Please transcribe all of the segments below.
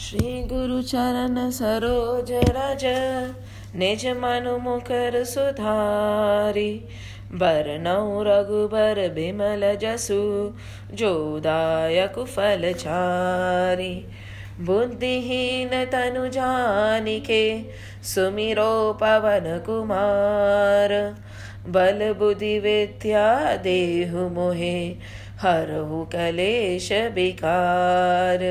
श्री गुरु चरण सरोज रज, निज मनु मुकर सुधारी। बरनौ रघुबर बिमल जसु जोदायक फल चारी बुद्धिहीन तनु जानिके सुमिरो पवन कुमार। बल बुद्धि विद्या देहु मोहे, हरहु कलेश विकार।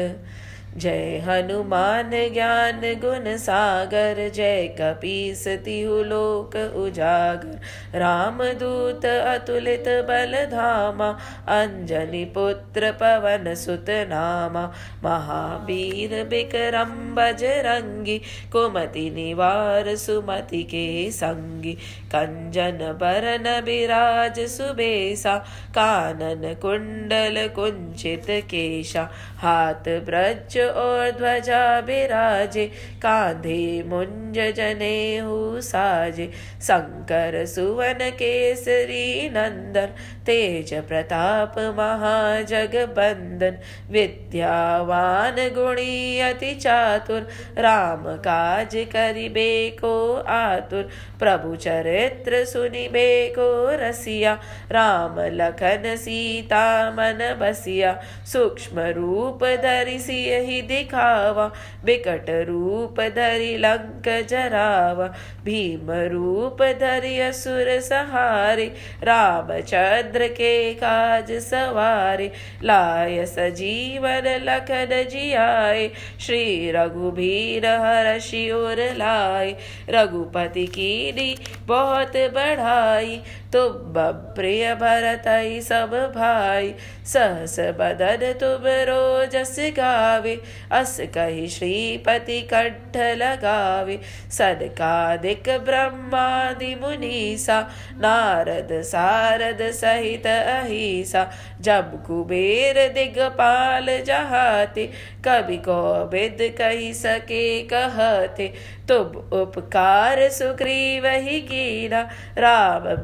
जय हनुमान ज्ञान गुण सागर जय कपीस तिहु लोक उजागर। राम दूत अतुलित बल धामा अंजनी पुत्र पवन सुत नामा। महावीर बिक्रम बजरंगी कुमति निवार सुमति के संगी। कंजन बरन बिराज सुबेसा कानन कुंडल कुंचित केशा। हाथ ब्रज और ध्वजा बिराजे, कांधे मुंज जने हु साजे। शंकर सुवन केसरी नंदन, तेज प्रताप महाजग बंदन विद्यावान गुणी अति चातुर, राम काज करिबे को आतुर। प्रभु चरित्र सुनिबे को रसिया, राम लखन सीता मन बसिया। सूक्ष्म रूप धरि सियहि दिखावा बिकट रूप धरि लंक जरावा, भीम रूप धरि असुर सहारे, रामचंद्र के काज सवारे, लाय सजीवन लखन जियाए, श्री रघुबीर हर शिवर लाए, रघुपति की बहुत बढ़ाई तुम प्रिय भरत सब भाई। सहस बदन तुम रोजस गावे, अस कही श्रीपति कंठ लगावे। सनकादिक ब्रह्मादि मुनीसा, नारद सारद सहित अहिसा। जब कुबेर दिगपाल जहाते, कवि को विद कही सके कहते। तुम उपकार सुग्रीव ही कीना, राम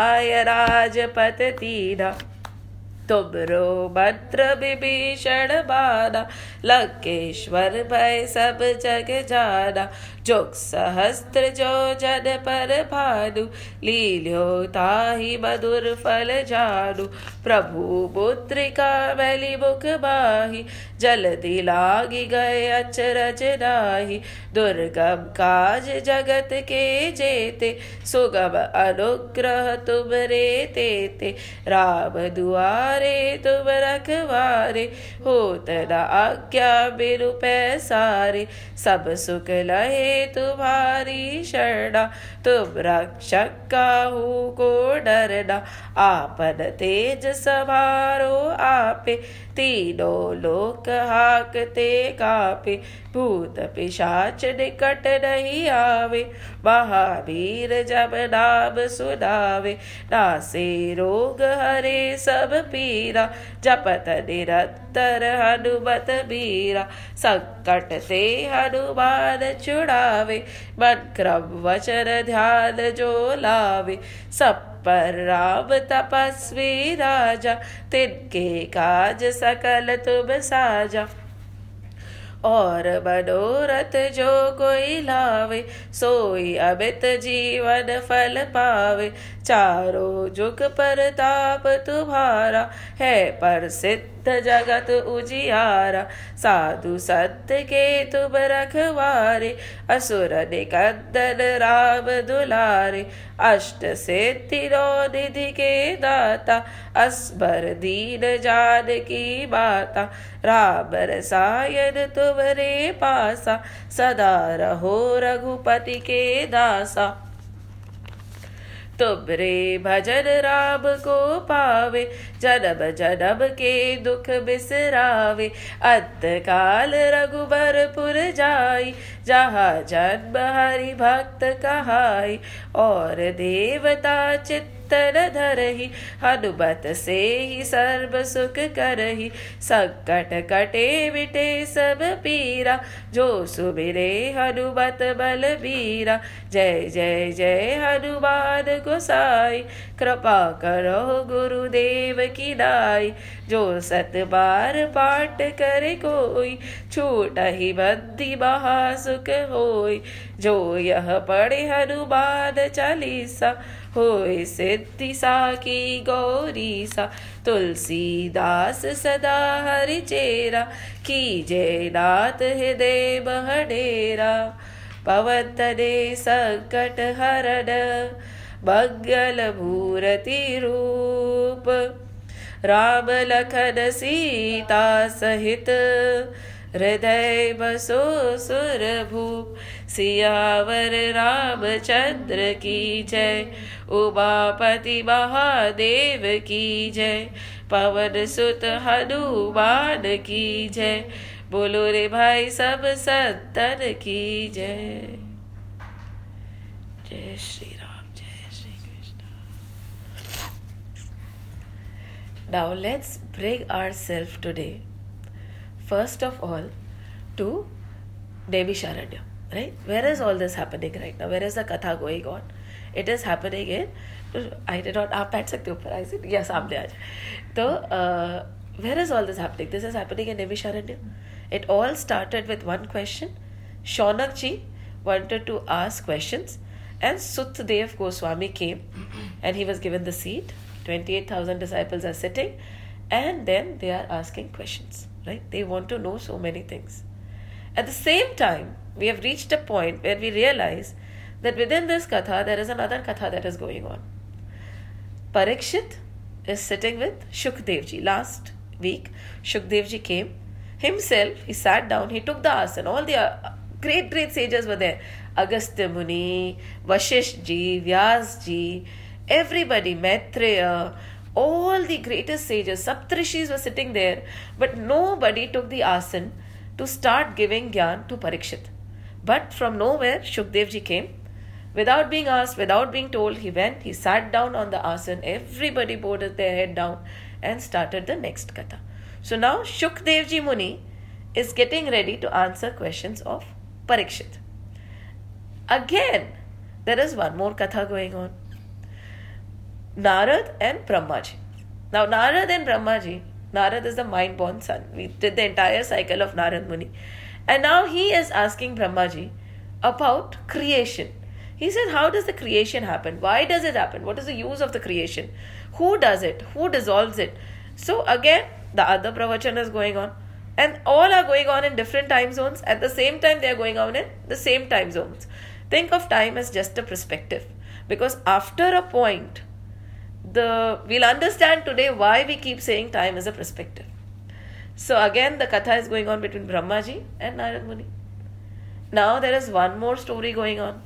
मिलाय राजपत तीना। तुमरो मंत्र विभीषण बाना। लंकेश्वर भय सब जग जाना। जुग सहस्त्र जो जन पर भानु। लील्यो ताहि मधुर फल जानु। प्रभु मुद्रिका मैली मुख बाही। जल्दी लागी गए अचरज नाही। दुर्गम काज जगत के जेते, सुगम अनुग्रह तुम रे तेते। राम दुआरे तुम रखवारे होत न आज्ञा बिनु पैसारे। सब सुख लहे तुम्हारी शरणा, तुम रक्षक काहू को डरना। आपन तेज सवारो आपे, तीनों लोक हाकते कापे। भूत पिशाच निकट नहीं आवे, महावीर जब नाम सुनावे नासे रोग हरे सब पीरा, जपत निरंतर हनुमत बीरा संकट से हनुमान छुड़ावे, मन क्रम वचन ध्यान जो लावे, सब पर राम तपस्वी राजा, तिनके काज सकल तुम साजा। और मनोरथ जो कोई लावे, सोई अमित जीवन फल पावे। चारों जुग पर ताप तुम्हारा है, पर सिद्ध जगत उजियारा। साधु संत के तुम रखवारे, असुर निकंदन राम दुलारे। अष्ट सिद्धि निधि के दाता अस्बर दीन जान की माता सायद रसायन तुमरे पासा सदा रहो रघुपति के दासा तुम रे भजन राम को पावे, जनम जनम के दुख बिसरावे। अंत काल रघुबरपुर जाय जहाँ जन्म हरि भक्त कहाई, और देवता चित्त तन धरही, हनुमत से ही सर्व सुख करही। संकट कटे बिटे सब पीरा, जो सुमिरे हनुमत बल बीरा जय जय जय हनुमान गोसाई, कृपा करो गुरुदेव की नाई। जो सत बार पाठ करे कोई, छूट ही बद्दी महासुख होई। जो यह पढ़े हनुमान चालीसा होय सिद्धि सा की गौरी सा तुलसीदास सदा हरि चेरा की जय नाथ हृदय बहडेरा। पवन तने संकट हरण मंगल मूर्ति रूप। राम लखन सीता सहित हृदय बसो सुर भूप, सियावर रामचंद्र की जय। उमापति महादेव की जय, पवन सुत हनुमान की जय। बोलो रे भाई सब संतन की जय। जय श्री राम जय Shri Krishna. Now let's bring ourselves today. first of all to Devi Sharanya right where is all this happening right now where is the katha going on it is happening in I did not आप बैठ सकते ऊपर I said yes सामने आज तो uh, where is all this happening this is happening in Nemisharanya it all started with one question Shaunak ji wanted to ask questions and Sutdev Goswami came and he was given the seat 28,000 disciples are sitting and then they are asking questions right they want to know so many things at the same time we have reached a point where we realize that within this katha there is another katha that is going on. Parikshit is sitting with Shukdevji. Last week, Shukdevji came himself, he sat down, he took the asana. All the uh, great, great sages were there. Agastya Muni, Vashish ji, Vyas ji, everybody, Maitreya, all the greatest sages, Saptrishis were sitting there, but nobody took the asan to start giving gyan to Parikshit. But from nowhere, Shukdevji came. Without being asked, without being told, he went, he sat down on the asan. Everybody bowed their head down and started the next katha. So now Shukdevji Muni is getting ready to answer questions of Parikshit. Again, there is one more katha going on. Narad and Brahmaji. Now, Narad and Brahmaji, Narad is the mind born son. We did the entire cycle of Narad Muni. And now he is asking Brahmaji about creation. He says, How does the creation happen? Why does it happen? What is the use of the creation? Who does it? Who dissolves it? So, again, the other pravachan is going on. And all are going on in different time zones. At the same time, they are going on in the same time zones. Think of time as just a perspective. Because after a point, the we'll understand today why we keep saying time is a perspective. So again, the katha is going on between Brahmaji and Narad Muni. Now there is one more story going on.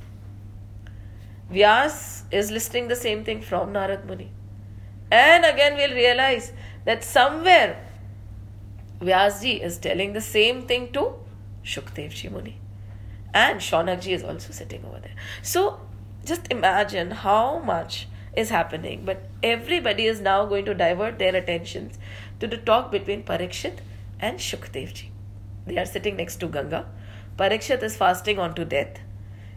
Vyas is listening the same thing from Narad Muni. And again, we'll realize that somewhere Vyasji is telling the same thing to Shukdevji Muni. And Shaunakji is also sitting over there. So just imagine how much is happening. But everybody is now going to divert their attentions to the talk between Parikshit and Shukdevji. They are sitting next to Ganga. Parikshit is fasting on to death.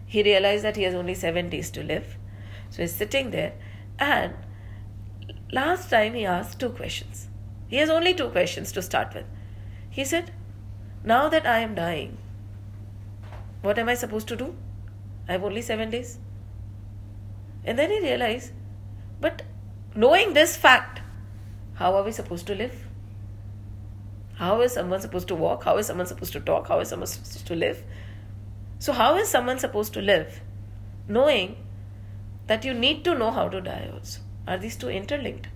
He realized that he has only seven days to live. So he's sitting there. And last time he asked two questions. He has only two questions to start with. He said, Now that I am dying, what am I supposed to do? I have only seven days. And then he realized, but knowing this fact, how are we supposed to live? How is someone supposed to walk? How is someone supposed to talk? How is someone supposed to live? So, how is someone supposed to live knowing that you need to know how to die also? Are these two interlinked?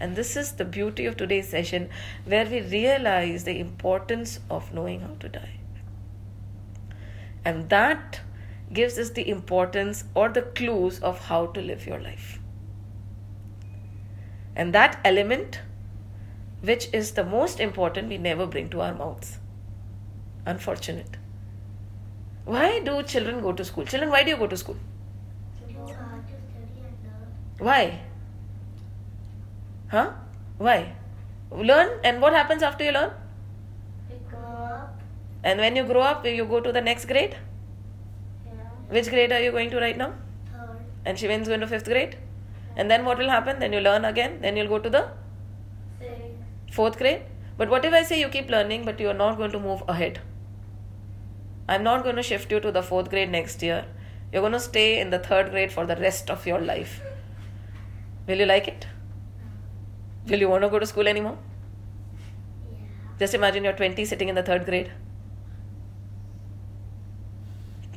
And this is the beauty of today's session where we realize the importance of knowing how to die. And that gives us the importance or the clues of how to live your life. And that element which is the most important, we never bring to our mouths. Unfortunate. Why do children go to school? Children, why do you go to school? Why? Huh? Why? Learn, and what happens after you learn? Grow up. And when you grow up, you go to the next grade. Yeah. Which grade are you going to right now? Third. And Shivin's going to fifth grade. And then what will happen? Then you learn again. Then you'll go to the Six. fourth grade. But what if I say you keep learning, but you are not going to move ahead? I'm not going to shift you to the fourth grade next year. You're going to stay in the third grade for the rest of your life. Will you like it? Will you want to go to school anymore? Yeah. Just imagine you're 20 sitting in the third grade.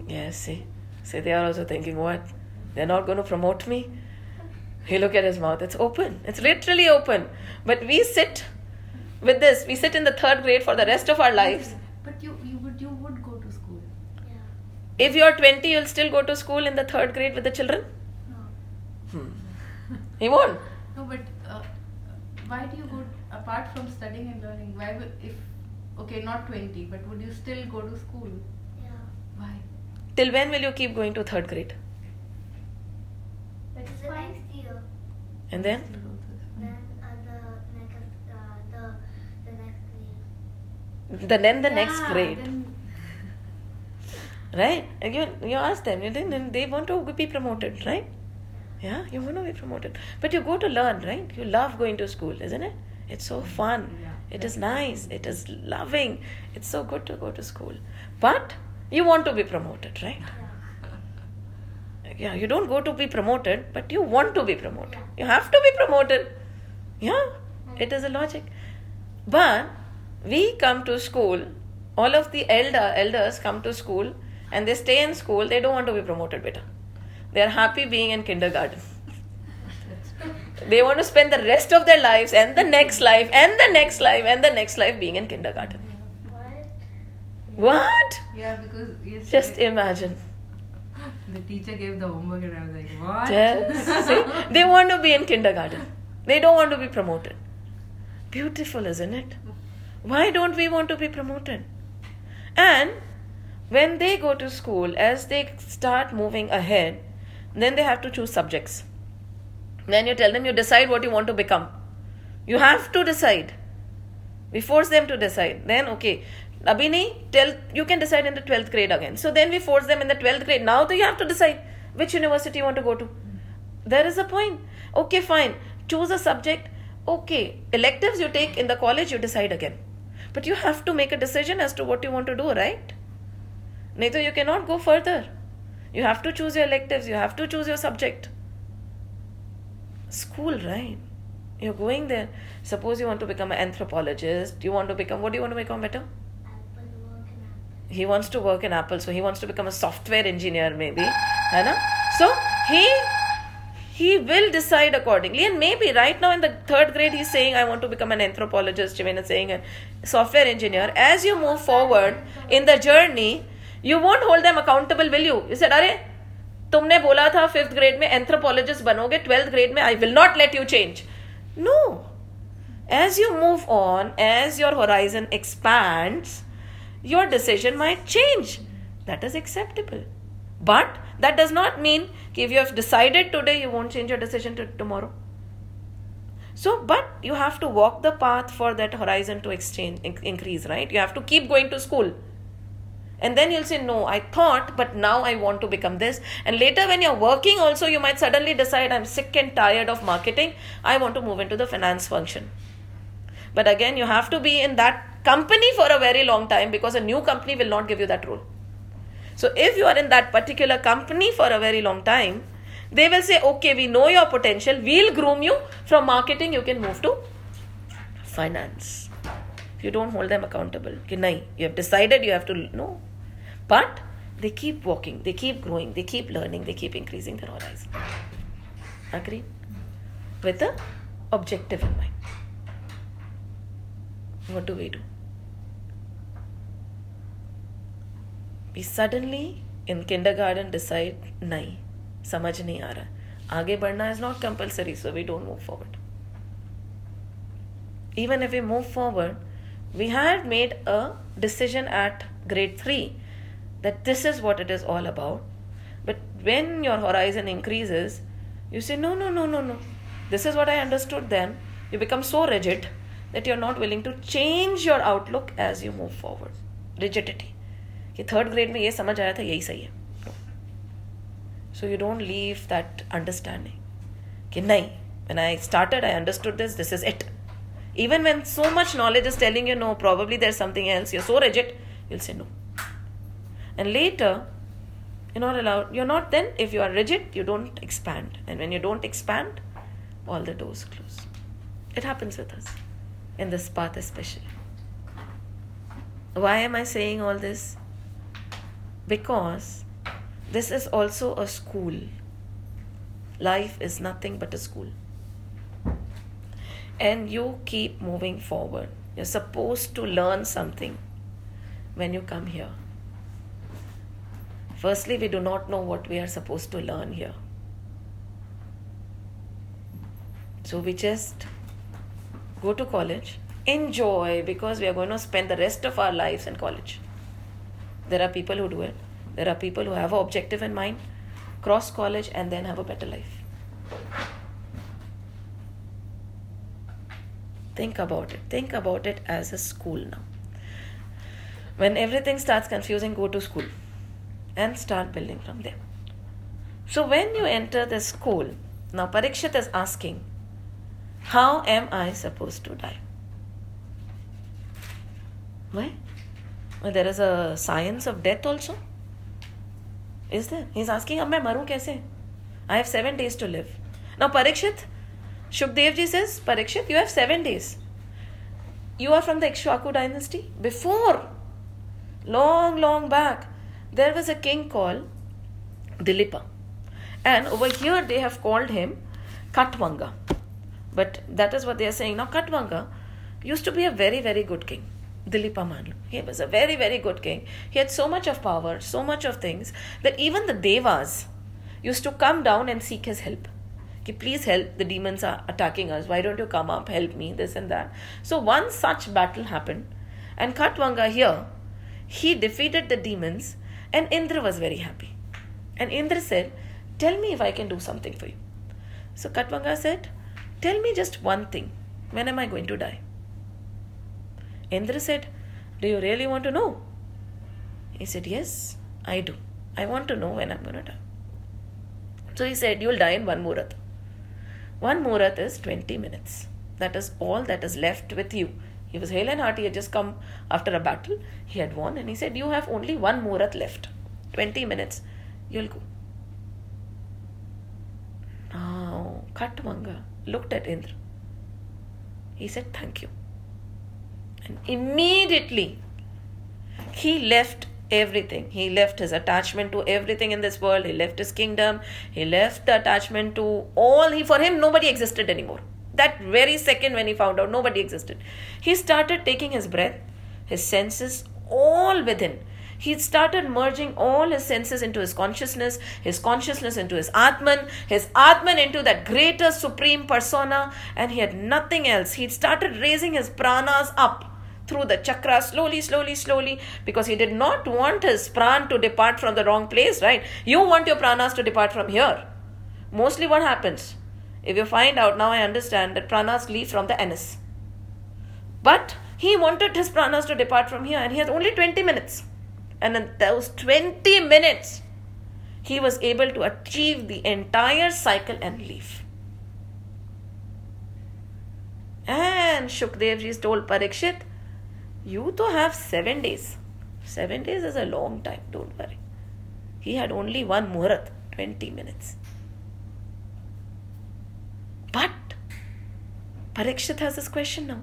Yes, see. See, they are also thinking, what? They're not going to promote me? He look at his mouth. It's open. It's literally open. But we sit with this. We sit in the third grade for the rest of our lives. But you, you would you would go to school. Yeah. If you're 20, you'll still go to school in the third grade with the children? No. Hmm. He won't. No, but uh, why do you go apart from studying and learning? Why would if okay not twenty, but would you still go to school? Yeah. Why? Till when will you keep going to third grade? That is the next year. And then? Still Then uh, the next uh, the the next grade. The, then the next grade. then- Right? And you, you ask them, you think and they want to be promoted, right? Yeah, you want to be promoted. But you go to learn, right? You love going to school, isn't it? It's so fun. Yeah. It is nice. It is loving. It's so good to go to school. But you want to be promoted, right? Yeah. Yeah, you don't go to be promoted, but you want to be promoted. You have to be promoted. Yeah, it is a logic. But we come to school, all of the elder elders come to school and they stay in school, they don't want to be promoted better. They are happy being in kindergarten. They want to spend the rest of their lives and the next life and the next life and the next life being in kindergarten. What? What? Yeah, because Just imagine. The teacher gave the homework and I was like, what? Yes. See, they want to be in kindergarten. They don't want to be promoted. Beautiful, isn't it? Why don't we want to be promoted? And when they go to school, as they start moving ahead, then they have to choose subjects. Then you tell them you decide what you want to become. You have to decide. We force them to decide. Then, okay, Abhini, tell you can decide in the 12th grade again. So then we force them in the 12th grade. Now you have to decide which university you want to go to. There is a point. Okay, fine. Choose a subject. Okay, electives you take in the college, you decide again. But you have to make a decision as to what you want to do, right? Neither you cannot go further. You have to choose your electives, you have to choose your subject. School, right? You're going there. Suppose you want to become an anthropologist. You want to become, what do you want to become better? Apple work and apple he wants to work in apple so he wants to become a software engineer maybe है ना so he he will decide accordingly and maybe right now in the third grade he's saying i want to become an anthropologist Jimin is saying a software engineer as you move forward in the journey you won't hold them accountable will you you said अरे तुमने बोला था fifth grade में anthropologist बनोगे twelfth grade में I will not let you change no as you move on, as your horizon expands, your decision might change. That is acceptable. But that does not mean if you have decided today, you won't change your decision to tomorrow. So, but you have to walk the path for that horizon to exchange increase, right? You have to keep going to school. And then you'll say, No, I thought, but now I want to become this. And later, when you're working, also, you might suddenly decide, I'm sick and tired of marketing. I want to move into the finance function. But again, you have to be in that company for a very long time because a new company will not give you that role. So if you are in that particular company for a very long time, they will say, okay, we know your potential, we'll groom you. From marketing, you can move to finance. You don't hold them accountable. Okay, you have decided you have to know. But they keep walking, they keep growing, they keep learning, they keep increasing their horizon. Agree? With the objective in mind. What do we do? We suddenly in kindergarten decide नहीं समझ नहीं आ रहा आगे बढ़ना is not compulsory so we don't move forward even if we move forward we had made a decision at grade 3 that this is what it is all about but when your horizon increases you say no no no no no this is what i understood then you become so rigid that you're not willing to change your outlook as you move forward. Rigidity. कि third grade में ये समझ आया था यही सही है so you don't leave that understanding कि नहीं when I started, I understood this, this is it. Even when so much knowledge is telling you no, probably there's something else, you're so rigid, you'll say no. And later, you're not allowed, you're not then, if you are rigid, you don't expand. And when you don't expand, all the doors close. It happens with us, in this path especially. Why am I saying all this? Because this is also a school. Life is nothing but a school. And you keep moving forward. You're supposed to learn something when you come here. Firstly, we do not know what we are supposed to learn here. So we just go to college, enjoy because we are going to spend the rest of our lives in college. There are people who do it. There are people who have an objective in mind, cross college, and then have a better life. Think about it. Think about it as a school now. When everything starts confusing, go to school and start building from there. So when you enter the school, now Parikshit is asking, How am I supposed to die? Why? there is a science of death also? Is there? He's asking, अब मैं maru? कैसे? I have seven days to live. Now Parikshit, Shukdev ji says, Parikshit, you have seven days. You are from the Ikshvaku dynasty. Before, long, long back, there was a king called Dilipa. And over here they have called him Khatwanga. But that is what they are saying. Now Khatwanga used to be a very, very good king. Dilipa Manlu. He was a very, very good king. He had so much of power, so much of things, that even the Devas used to come down and seek his help. Ki, please help, the demons are attacking us. Why don't you come up, help me, this and that. So one such battle happened, and Khatwanga here, he defeated the demons, and Indra was very happy. And Indra said, Tell me if I can do something for you. So Khatwanga said, Tell me just one thing. When am I going to die? Indra said, Do you really want to know? He said, Yes, I do. I want to know when I'm going to die. So he said, You'll die in one Muhurat. One Muhurat is 20 minutes. That is all that is left with you. He was hale and hearty. He had just come after a battle. He had won. And he said, You have only one Muhurat left. 20 minutes. You'll go. Now, Khatwanga looked at Indra. He said, Thank you. Immediately he left everything. He left his attachment to everything in this world. He left his kingdom. He left the attachment to all. He for him nobody existed anymore. That very second when he found out nobody existed, he started taking his breath, his senses, all within. He started merging all his senses into his consciousness, his consciousness into his Atman, his Atman into that greater supreme persona, and he had nothing else. He started raising his pranas up through the chakra slowly, slowly, slowly, because he did not want his pran to depart from the wrong place, right? You want your pranas to depart from here. Mostly what happens? If you find out, now I understand that pranas leave from the anus. But he wanted his pranas to depart from here, and he has only 20 minutes. And in those 20 minutes, he was able to achieve the entire cycle and leave. And Shukdev ji told Parikshit, You to have seven days. Seven days is a long time, don't worry. He had only one muhurat, 20 minutes. But Parikshit has this question now.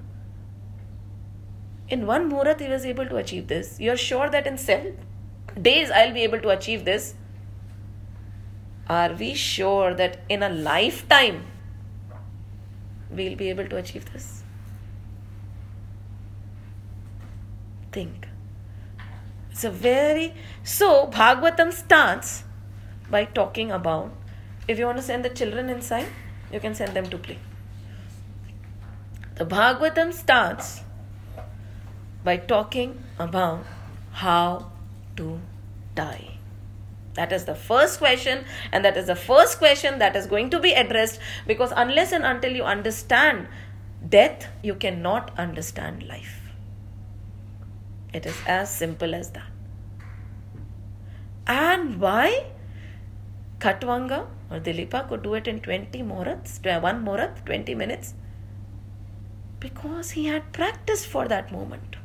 In one muhurat, he was able to achieve this. You're sure that in seven days I'll be able to achieve this? Are we sure that in a lifetime we'll be able to achieve this? Think. It's a very. So, Bhagavatam starts by talking about if you want to send the children inside, you can send them to play. The Bhagavatam starts by talking about how to die. That is the first question, and that is the first question that is going to be addressed because unless and until you understand death, you cannot understand life. It is as simple as that. And why Khatwanga or Dilipa could do it in 20 Muhurats, one Muhurat, 20 minutes? Because he had practiced for that moment.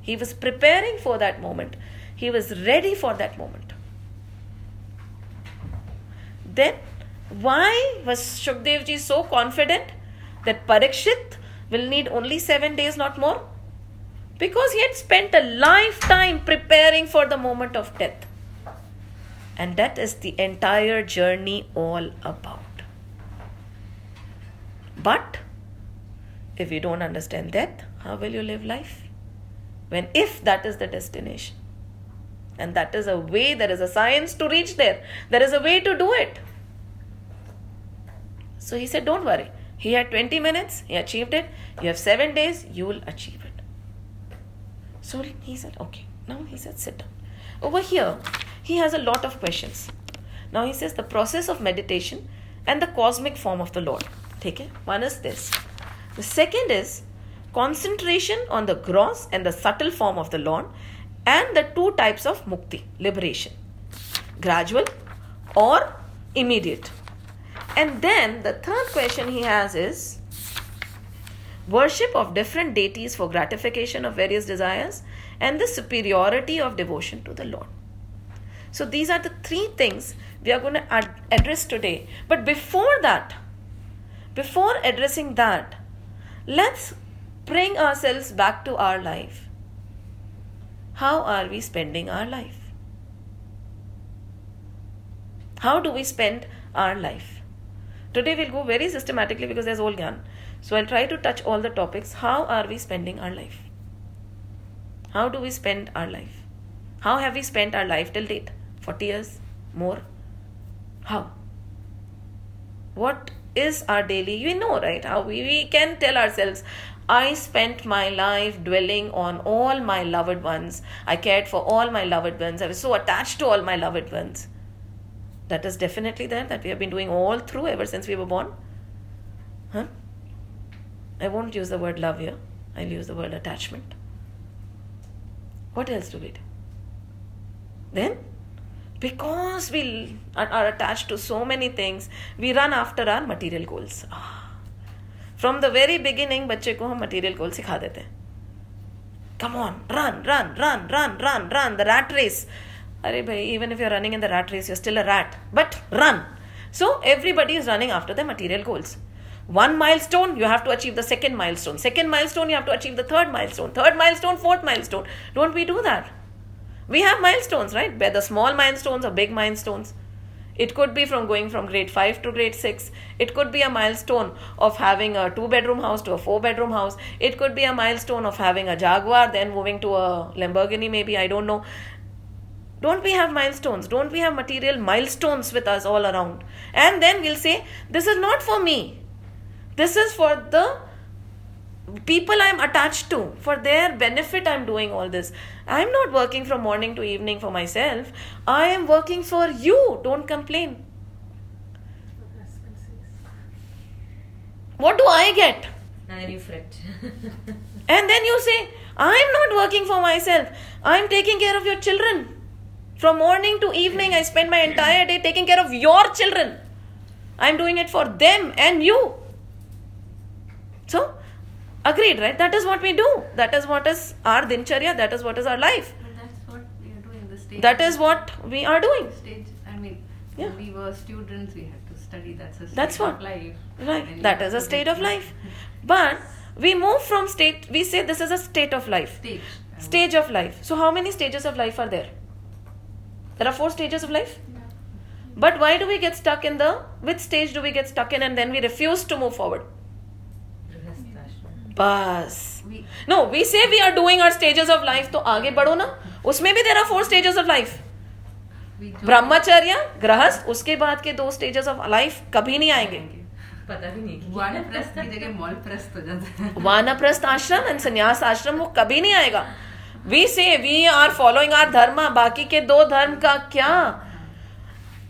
He was preparing for that moment. He was ready for that moment. Then, why was Shukdev ji so confident that Parikshit will need only seven days, not more? Because he had spent a lifetime preparing for the moment of death. And that is the entire journey all about. But if you don't understand death, how will you live life? When if that is the destination. And that is a way, there is a science to reach there. There is a way to do it. So he said, Don't worry. He had 20 minutes, he achieved it. You have seven days, you will achieve it. So he said, Okay. Now he said, Sit down. Over here, he has a lot of questions. Now he says, The process of meditation and the cosmic form of the Lord. Take it. One is this. The second is concentration on the gross and the subtle form of the Lord and the two types of mukti, liberation gradual or immediate. And then the third question he has is worship of different deities for gratification of various desires and the superiority of devotion to the Lord. So these are the three things we are going to ad- address today. But before that, before addressing that, let's bring ourselves back to our life. How are we spending our life? How do we spend our life? Today we'll go very systematically because there's all gyan. So I'll try to touch all the topics. How are we spending our life? How do we spend our life? How have we spent our life till date? 40 years? More? How? What is our daily? You know, right? How we, we can tell ourselves, I spent my life dwelling on all my loved ones. I cared for all my loved ones. I was so attached to all my loved ones. That is definitely there that we have been doing all through ever since we were born. Huh? I won't use the word love here. I'll use the word attachment. What else do we do? Then, because we are attached to so many things, we run after our material goals. From the very beginning बच्चे को हम material गोल सिखा देते हैं come on run run run run run run the rat race अरे भाई even if you running in the rat race you still a rat but run so everybody is running after the material goals one milestone you have to achieve the second milestone second milestone you have to achieve the third milestone third milestone fourth milestone don't we do that we have milestones right whether small milestones or big milestones it could be from going from grade 5 to grade 6. It could be a milestone of having a two bedroom house to a four bedroom house. It could be a milestone of having a Jaguar, then moving to a Lamborghini, maybe. I don't know. Don't we have milestones? Don't we have material milestones with us all around? And then we'll say, This is not for me. This is for the people I'm attached to. For their benefit, I'm doing all this. I'm not working from morning to evening for myself. I am working for you. Don't complain. What do I get? And then you fret. and then you say, I'm not working for myself. I'm taking care of your children. From morning to evening, I spend my entire day taking care of your children. I'm doing it for them and you. So, Agreed, right? That is what we do. That is what is our dincharya. That is what is our life. that's what we are doing. The stage. That is what we are doing. Stage. I mean, Yeah. we were students. We had to study. That's a state That's what. of life. Right. That is a state of life. But we move from state. We say this is a state of life. Stage. Stage of life. So how many stages of life are there? There are four stages of life. But why do we get stuck in the which stage do we get stuck in and then we refuse to move forward? बस। No we say we are doing our stages of life तो आगे बढ़ो ना। उसमें भी there are four stages of life ब्रह्मचर्य गृहस्थ उसके बाद के दो स्टेजेस ऑफ़ लाइफ कभी नहीं आएँगे। पता भी नहीं कि वानप्रस्थ की जगह मॉलप्रस्थ हो जाता है। वानप्रस्थ आश्रम एंड संन्यास आश्रम वो कभी नहीं आएगा। We say we are following are धर्म बाकी के दो धर्म का क्या?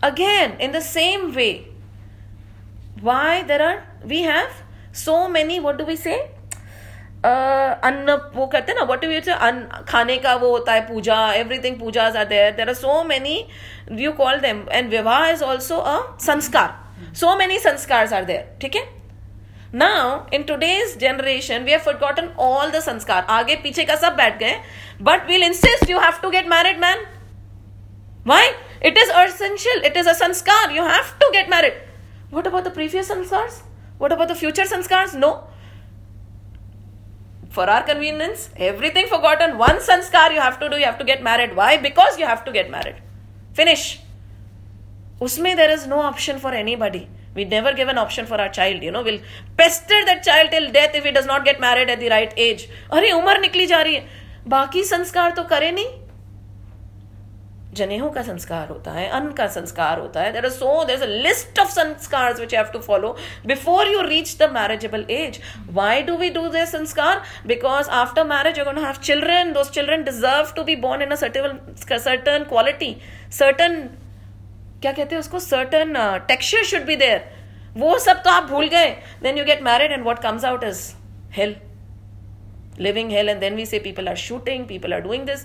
Again in the same way why there are we have so many what do we say? अन्न, वो कहते हैं ना वट यू अन्न खाने का वो होता है, puja everything pujas are there there are so many you call them and vivah is also a sanskar so many sanskar are there ठीक है now in today's generation we have forgotten all the sanskar आगे, पीछे का सब बैठ गए but we'll insist you have to get married man Why? It is essential. It is a sanskar. You have to get married. What about the previous sanskars? What about the future sanskars? No. For our convenience, everything forgotten. One sanskar you have to do. You have to get married. Why? Because you have to get married. Finish. Usme there is no option for anybody. We never give an option for our child. You know, we'll pester that child till death if he does not get married at the right age. अरे उम्र निकली जा रही है बाकी संस्कार तो करे नहीं जनेऊ का संस्कार होता है, अन्न का संस्कार होता है there are so there list of sanskar which have to follow before you reach the marriageable age why do we do this sanskar because after marriage you have children those children deserve to be born in certain quality certain क्या कहते हैं उसको? Certain texture should be there वो सब तो आप भूल गए. Then you get married and what comes out is hell living hell and then we say people are shooting, people are doing this.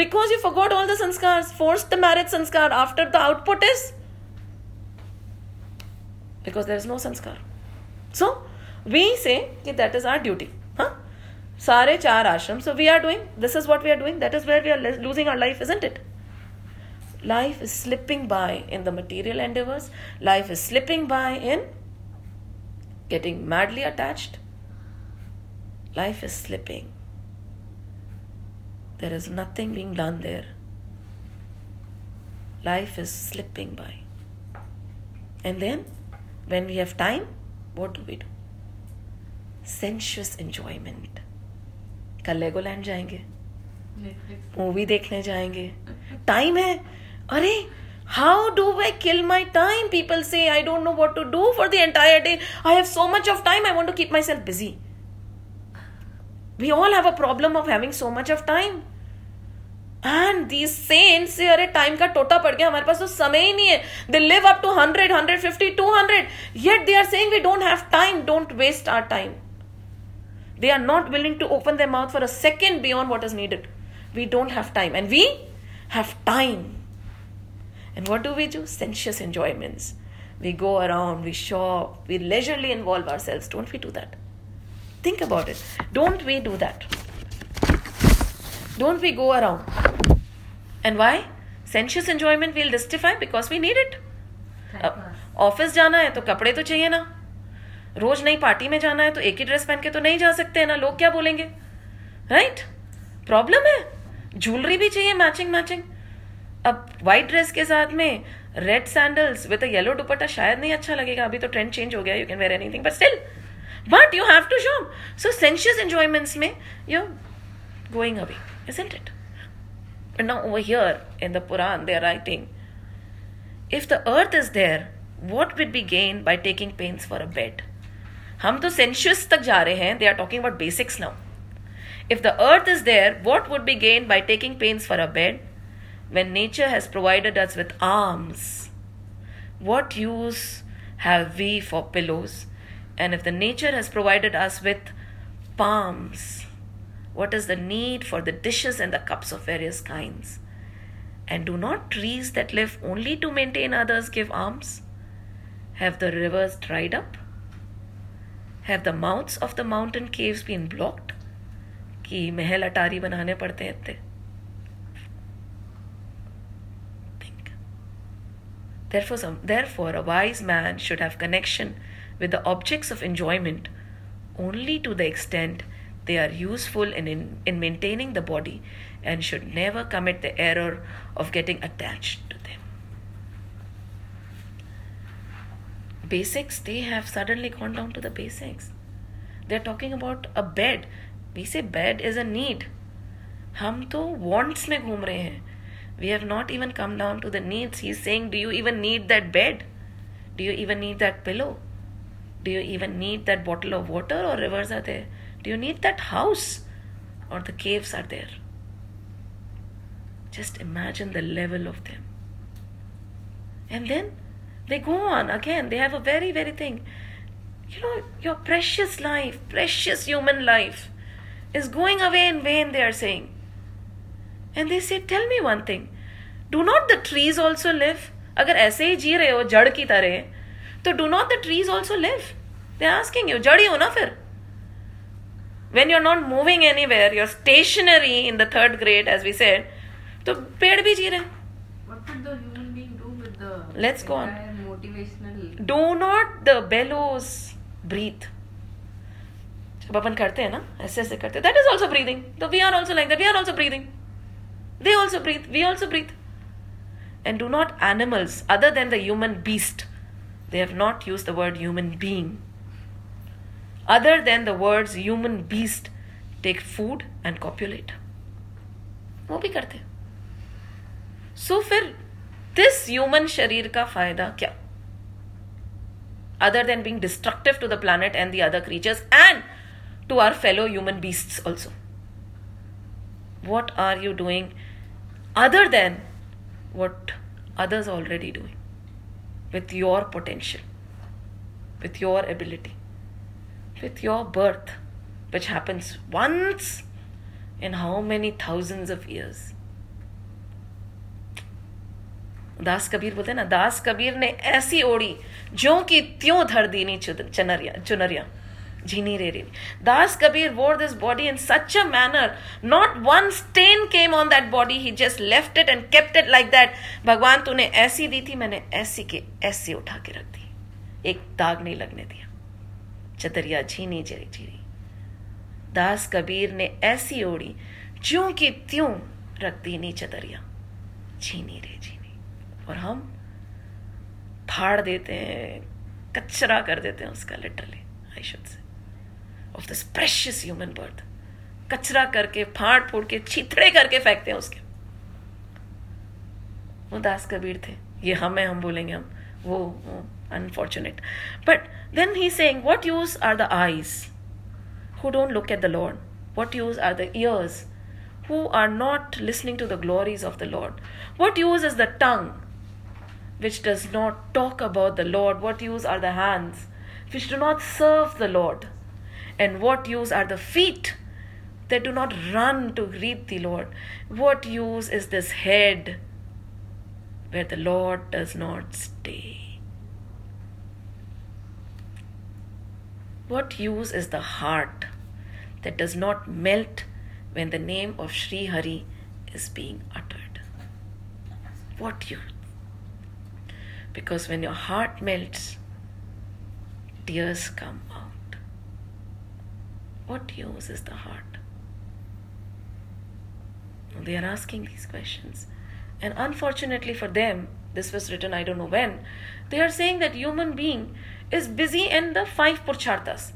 Because you forgot all the sanskars forced the marriage sanskar after the output is? Because there is no sanskar. So we say that, is our duty huh? Sare char ashram. So we are doing this is what we are doing. That is where we are losing our life isn't it? Life is slipping by in the material endeavors. Life is slipping by in getting madly attached. Life is slipping there is nothing being done there. Life is slipping by. And then, when we have time, what do we do? Sensuous enjoyment. कल Legoland जाएंगे movie देखने जाएंगे time है अरे how do I kill my time people से I don't know what to do for the entire day I have so much of time I want to keep my self busy we all have a problem of having so much of time and the cents से अरे time का टोटा पड़ गया हमारे पास तो समय ही नहीं है they live up two hundred hundred fifty two hundred yet they are saying we don't have time don't waste are time they are not willing to open their mouth for a second beyond what is needed. We don't have time. And we have time. And what do we do? Sensuous enjoyments. We go around, we shop, we leisurely involve ourselves. Don't we do that? Think about it. Don't we do that? Don't we go around? And why? Sensuous enjoyment we'll justify because we need it. Office जाना है तो कपड़े तो चाहिए ना रोज नई party में जाना है तो एक ही ड्रेस पहन के तो नहीं जा सकते हैं ना लोग क्या बोलेंगे राइट प्रॉब्लम है ज्वेलरी भी चाहिए मैचिंग मैचिंग अब व्हाइट ड्रेस के साथ में red sandals with a yellow dupatta शायद नहीं अच्छा लगेगा अभी तो ट्रेंड चेंज हो गया you can wear anything but still but you have to shop so sensuous enjoyments में you going away isn't it? But now over here in the Puran, they are writing if the earth is there, what would be gained by taking pains for a bed? हम तो sensuous तक जा रहे हैं they are talking about basics now if the earth is there what would be gain by taking pens for a bed when nature has provided us with arms, what use have we for pillows? And if the nature has provided us with palms, what is the need for the dishes and the cups of various kinds? And do not trees that live only to maintain others give alms? Have the rivers dried up? Have the mouths of the mountain caves been blocked? कि महल अटारी बनाने पड़ते हैं इतने Think. Therefore, some, therefore, a wise man should have connection with the objects of enjoyment only to the extent they are useful in, in, in maintaining the body and should never commit the error of getting attached to them. Basics, they have suddenly gone down to the basics. They're talking about a bed. We say bed is a need. हम तो wants में घूम रहे हैं we have not even come down to the needs. He's saying, Do you even need that bed? Do you even need that pillow? Do you even need that bottle of water or rivers are there? Do you need that house? Or the caves are there? Just imagine the level of them. And then they go on again. They have a very, very thing. you know, your precious life, precious human life is going away in vain, they are saying. And they say, Tell me one thing. Do not the trees also live? अगर ऐसे ही जी रहे हो जड़ की तरह तो do not the trees also live they asking you जड़ ही हो ना फिर when you're not moving anywhere you're stationary in the third grade as we said तो पेड़ भी जी रहे हैं What would the human being do with the Let's go on. entire motivational? do not the bellows breathe जब अपन करते हैं ना ऐसे ऐसे करते दैट इज ऑल्सो ब्रीदिंग तो we are also like that we are also breathing they also breathe we also breathe and do not animals other than the human beast they have not use the word human being other than the words human beast take food and कॉप्युलेट वो भी करते सो फिर this human शरीर का फायदा क्या other than being destructive to the planet and the other creatures and to our fellow human beasts also. What are you doing other than what others are already doing with your potential, with your ability, with your birth, which happens once in how many thousands of years? दास कबीर बोलते ना दास कबीर ने ऐसी ओढ़ी जो कि त्यों धर दी नहीं चुनरिया चुनरिया जीनी रे रे Das Kabir wore this body in such a manner not one stain came on that body he just left it and kept it like that भगवान तूने ऐसी दी थी मैंने ऐसी के ऐसी उठा के रख दी। एक दाग नहीं लगने दिया। चदरिया झीनी जरी झीनी दास कबीर ने ऐसी ओढ़ी ज्यों की त्यों रख दी नी चदरिया झीनी रे झीनी और हम फाड़ देते हैं कचरा कर देते हैं उसका literally I should say of this precious human birth कचरा करके फाड़ फूड़ के छितड़े करके फेंकते हैं उसके। वो दास कबीर थे। ये हम है हम बोलेंगे हम। वो, वो unfortunate. But then he's saying, What use are the eyes who don't look at the Lord? What use are the ears who are not listening to the glories of the Lord? What use is the tongue which does not talk about the Lord? What use are the hands which do not serve the Lord? And what use are the feet that do not run to greet the Lord? What use is this head where the Lord does not stay? What use is the heart that does not melt when the name of Sri Hari is being uttered? What use? Because when your heart melts, tears come out. What use is the heart? They are asking these questions. And unfortunately for them, this was written I don't know when, they are saying that human being is busy in the five purchartas.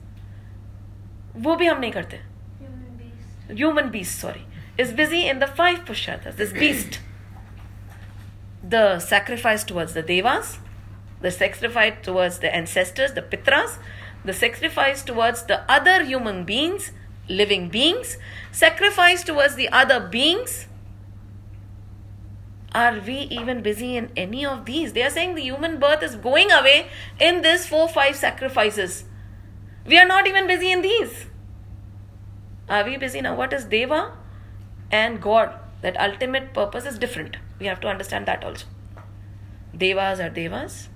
वो भी हम नहीं करते Human beast. human beast sorry is busy in the five pushatas this beast the sacrifice towards the devas the sacrifice towards the ancestors the pitras the sacrifice towards the other human beings living beings sacrifice towards the other beings are we even busy in any of these they are saying the human birth is going away in this four five sacrifices we are not even busy in these are we busy now? What is Deva and God? That ultimate purpose is different. We have to understand that also. Devas are Devas.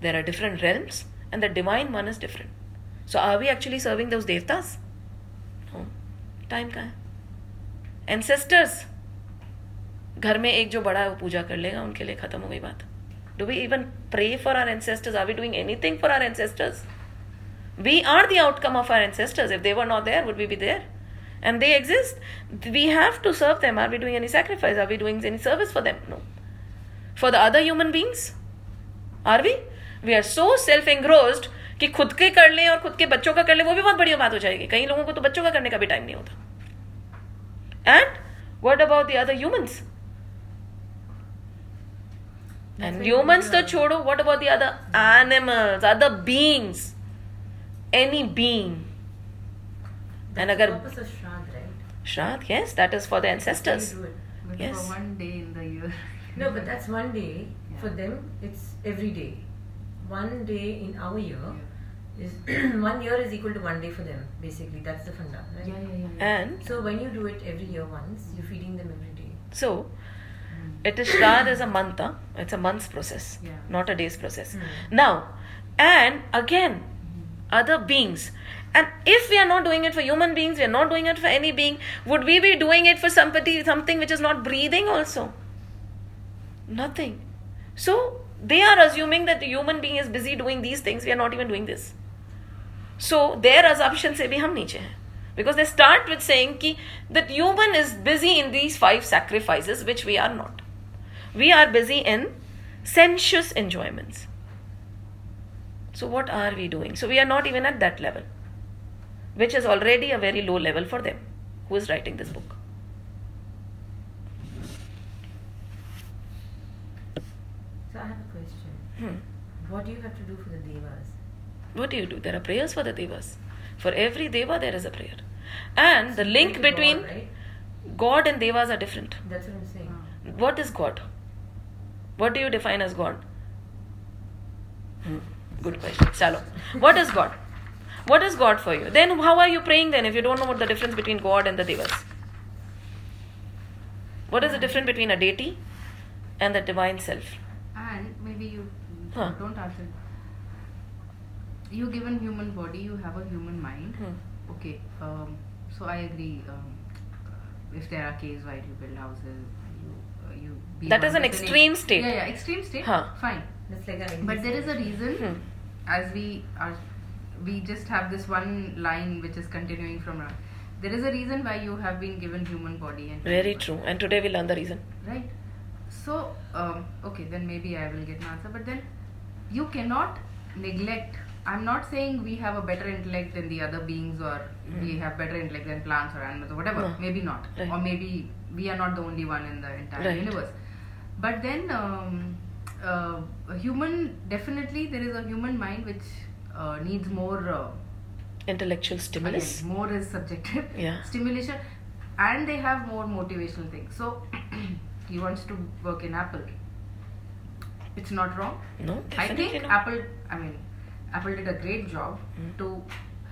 There are different realms, and the divine one is different. So, are we actually serving those Devtas? No. Time है Ancestors. घर में एक जो बड़ा है वो पूजा कर लेगा, उनके लिए खत्म हो गई बात। Do we even pray for our ancestors are we doing anything for our ancestors we are the outcome of our ancestors if they were not there would be be there and they exist we have to serve them are we doing any sacrifice are we doing any service for them no for the other human beings are we we are so self engross कि खुद के कर लें और खुद के बच्चों का कर लें, वो भी बहुत बढ़िया बात हो जाएगी। कई लोगों को तो बच्चों का करने का भी टाइम नहीं होता। And what about the other humans and humans to chodo what about the other animals other beings any being That's and agar shrad, right? shrad yes that is for the ancestors but yes. for one day in the year. no, but that's one day. Yeah. For them, it's every day. One day in our year yeah. is one year is equal to one day for them. Basically, that's the funda, right? Yeah, yeah, yeah, yeah, And so when you do it every year once, you're feeding them every day. So it is Shraddha is a month, huh? it's a month's process, yeah. not a day's process. Mm-hmm. Now, and again, other beings. And if we are not doing it for human beings, we are not doing it for any being, would we be doing it for somebody, something which is not breathing also? Nothing. So they are assuming that the human being is busy doing these things, we are not even doing this. So their assumption say we hum niche. Because they start with saying ki, that human is busy in these five sacrifices which we are not. We are busy in sensuous enjoyments. So what are we doing? So we are not even at that level, which is already a very low level for them. Who is writing this book? So I have a question. Hmm. What do you have to do for the devas? What do you do? There are prayers for the devas. For every deva, there is a prayer. And the link to God, between right? God and devas are different. That's what I'm saying. What is God? What do you define as God? Hmm, Good question. Chalo. What is God? What is God for you? Then how are you praying then if you don't know what the difference between God and the devas? What is the difference between a deity and the divine self? And maybe you Huh. don't answer. You given human body, you have a human mind. Hmm. Okay. Um, so I agree. Um, if there are caves, why do you build houses? You, uh, you be That one an extreme nature. state. Yeah, yeah, extreme state. Huh. Fine. That's like a But there is a reason, Hmm. as we are, we just have this one line which is continuing from. Ra- There is a reason why you have been given human body and Very human true. And today we learn the reason. right so um, okay then maybe i will get an answer but then you cannot neglect i'm not saying we have a better intellect than the other beings or we have better intellect than plants or animals or whatever No. maybe not Right. or maybe we are not the only one in the entire Right. universe but then um, uh, a human definitely there is a human mind which uh, needs more uh, Intellectual stimulus. Again, more is subjective Yeah. stimulation and they have more motivational things so he wants to work in apple it's not wrong No, i think not. apple i mean apple did a great job to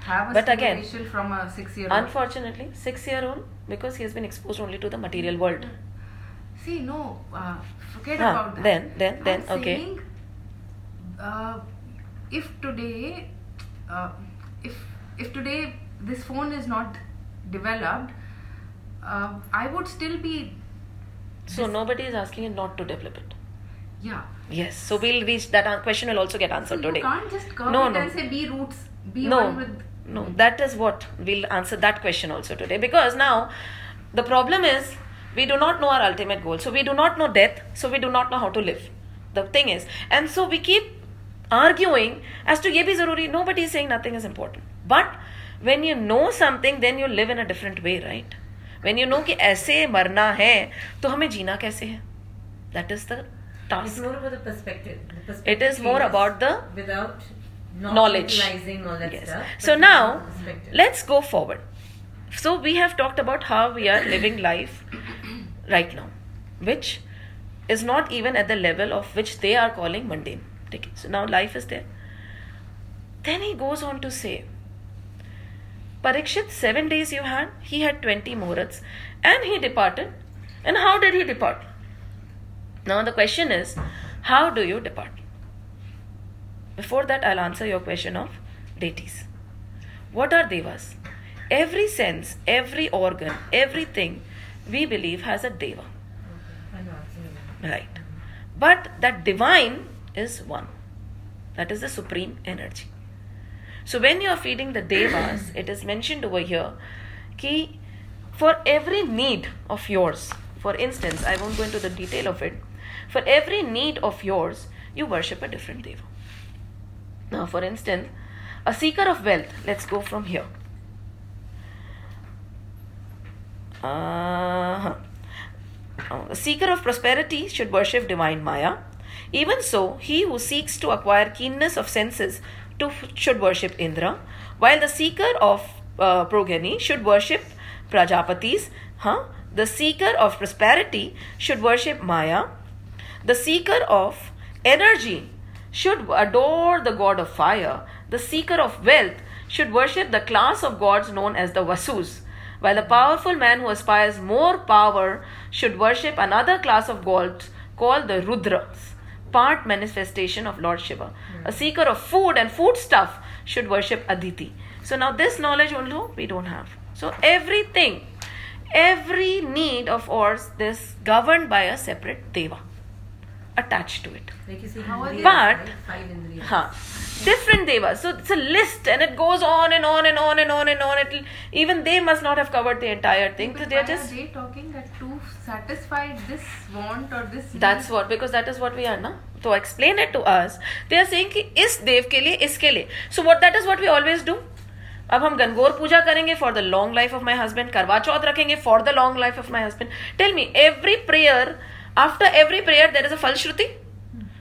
have a But again, stimulation from a six year old Unfortunately, six year old because he has been exposed only to the material world. See no uh, forget Ah, about that then- then- then, I'm okay. saying, uh, if today uh, if if today this phone is not developed uh, i would still be So nobody is asking you not to develop it. yeah Yes. So we'll reach that question will also get so answered you today. can't just curve No, it no. and say be roots be no, one with no, that is what we'll answer that question also today because now the problem is we do not know our ultimate goal. So we do not know death. So we do not know how to live. The thing is, and so we keep arguing as to ye bhi zaruri. Nobody is saying nothing is important. But when you know something, then you live in a different way, right? When you know कि ऐसे मरना है तो हमें जीना कैसे है That is the It's task. more about the perspective. The It perspective is more changes about the without not knowledge. utilizing all that Yes. stuff. but So it's now about the perspective. let's go forward. So we have talked about how we are living life right now, which is not even at the level of which they are calling mundane. Okay, So now life is there. Then he goes on to say, Parikshit, seven days you had, he had 20 muhurats, and he departed. And how did he depart? Now the question is, how do you depart? Before that, I'll answer your question of deities. What are devas? Every sense, every organ, everything we believe has a deva. Okay, I know, I've seen it. Right. But that divine is one. That is the supreme energy. So when you are feeding the devas, it is mentioned over here ki for every need of yours, for instance, I won't go into the detail of it, for every need of yours, you worship a different deva. Now, for instance, a seeker of wealth, let's go from here. Uh-huh. Uh, a seeker of prosperity should worship divine Maya. Even so, he who seeks to acquire keenness of senses to, should worship Indra, while the seeker of uh, progeny should worship Prajapatis. Huh? The seeker of prosperity should worship Maya. The seeker of energy should adore the god of fire. the seeker of wealth, should worship the class of gods known as the Vasus, while the powerful man who aspires more power should worship another class of gods called the Rudras, part manifestation of Lord Shiva. A hmm. seeker of food and food stuff should worship Aditi. So now this knowledge also we don't have. So everything, every need of ours, this governed by a separate deva attached to it. Like you say, How are But-. Huh. Different devas. So it's a list and it goes on and on and on and on and on. It'll, even they must not have covered the entire thing. So they're just. are they talking that to satisfy this want or this That's what because that is what we are na. So explain it to us. They are saying कि इस देव के लिए इसके लिए. So what that is what we always do. अब हम गनगौर पूजा करेंगे for the long life of my husband Karva Chauth रखेंगे for the long life of my husband tell me every prayer after every prayer there is a falshruti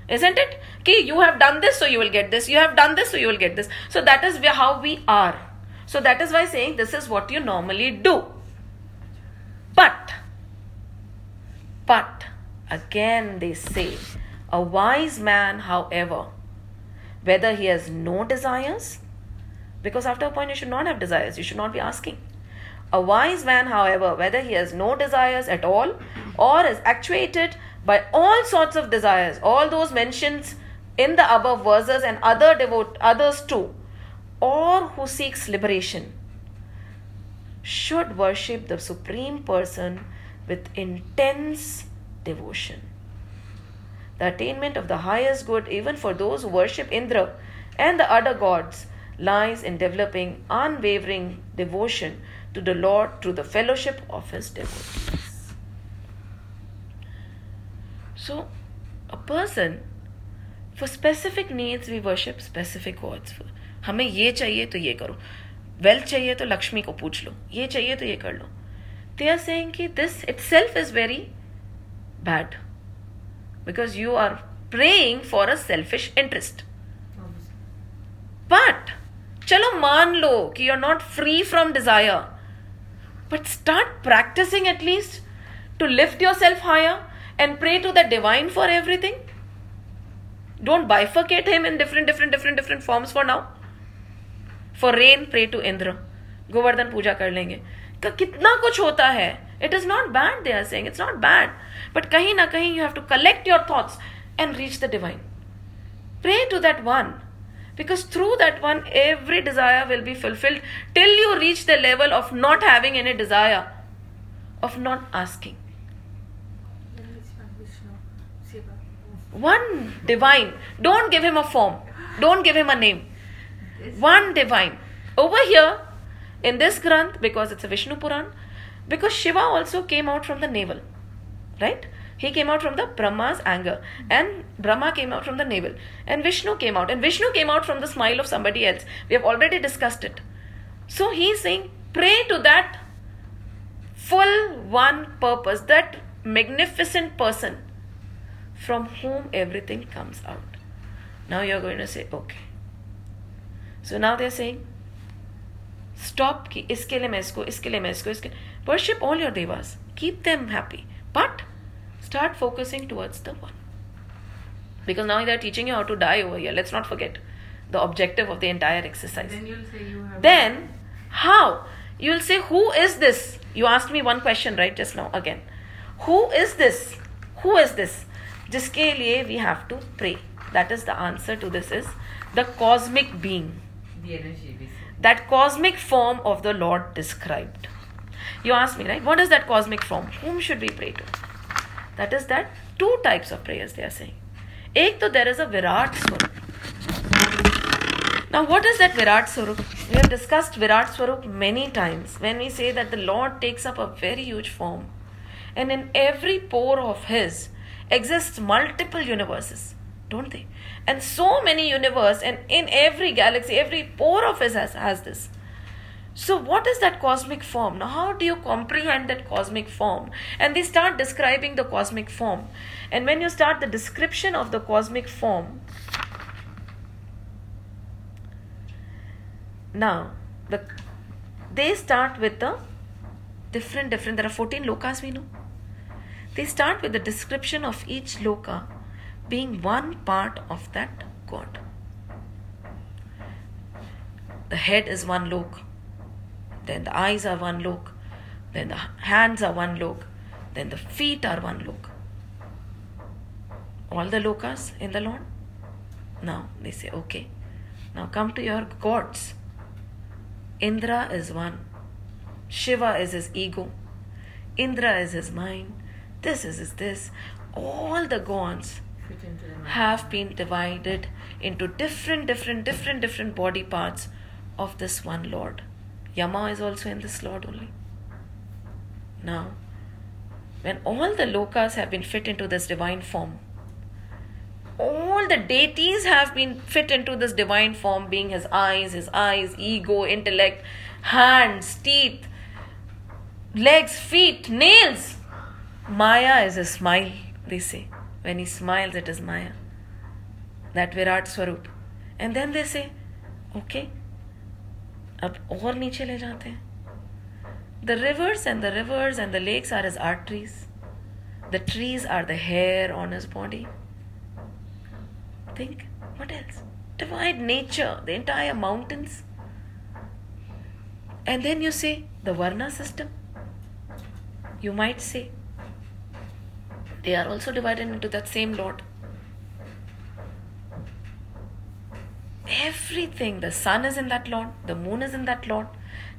isn't it? Ki you have done this so you will get this. You have done this so you will get this. So that is how we are. So that is why saying this is what you normally do. But but again they say a wise man however whether he has no desires because after a point you should not have desires. You should not be asking a wise man however whether he has no desires at all or is actuated by all sorts of desires all those mentions in the above verses and other devote others too or who seeks liberation should worship the supreme person with intense devotion. The attainment of the highest good, even for those who worship Indra and the other gods, lies in developing unwavering devotion to the Lord through the fellowship of his devotees. So, a person for specific needs, we worship specific gods. हमें ये चाहिए तो ये करो। Wealth चाहिए तो लक्ष्मी को पूछ लो। ये चाहिए तो ये कर लो। दे आर सेइंग कि this itself is very bad because you are praying for a selfish interest but चलो मान लो कि you are not free from desire But start practicing at least to lift yourself higher and pray to the divine for everything. Don't bifurcate him in different, different, different, different forms for now. For rain, pray to Indra. Govardhan पूजा कर लेंगे क- कितना कुछ होता है it is not bad they are saying it's not bad but कहीं ना कहीं you have to collect your thoughts and reach the divine pray to that one because through that one every desire will be fulfilled till you reach the level of not having any desire of not asking. One divine. Don't give him a form. Don't give him a name. One divine. Over here in this granth because it's a vishnu puran because shiva also came out from the navel right he came out from the Brahma's anger, and Brahma came out from the navel, and Vishnu came out, and Vishnu came out from the smile of somebody else. We have already discussed it. So he's saying, pray to that full one purpose, that magnificent person from whom everything comes out. Now you're going to say, okay. So now they're saying, stop, ki, iske liye main isko, iske liye main isko, iske. worship all your devas, keep them happy. But start focusing towards the one because now they're teaching you how to die over here let's not forget the objective of the entire exercise Then you'll say you have. then how you'll say who is this you asked me one question right just now again who is this who is this जिसके लिए we have to pray that is the answer to this is the cosmic being The energy, basically. that cosmic form of the Lord described. You asked me, right? What is that cosmic form? Whom should we pray to? that is that two types of prayers they are saying. Ek to there is a virat swarup. Now what is that virat swarup? We have discussed virat swarup many times. When we say that the lord takes up a very huge form and in every pore of his exists multiple universes don't they? And so many universe and in every galaxy every pore of his has, has this. So, what is that cosmic form? Now, how do you comprehend that cosmic form? And they start describing the cosmic form. And when you start the description of the cosmic form, now the they start with the different different there are 14 lokas we know they start with the description of each loka being one part of that god the head is one lok, then the eyes are one lok, then the hands are one lok, then the feet are one lok. All the lokas in the Lord. Now they say, okay, now come to your gods. Indra is one, Shiva is his ego, Indra is his mind, this is his this. All the gods Fit into the mind. have been divided into different, different, different, different body parts of this one Lord. Yama is also in this Lord only. Now, when all the lokas have been fit into this divine form, all the deities have been fit into this divine form, being his eyes, his eyes, ego, intellect, hands, teeth, legs, feet, nails. Maya is a smile, they say. When he smiles, it is Maya. That Virat Swarup. And then they say, okay, अब और नीचे ले जाते हैं The rivers and the rivers and the lakes are his arteries. The trees are the hair on his body. Think, what else? Divide nature, the entire mountains. And then you say the Varna system. You might say they are also divided into that same Lord. Everything, the sun is in that Lord, the moon is in that Lord.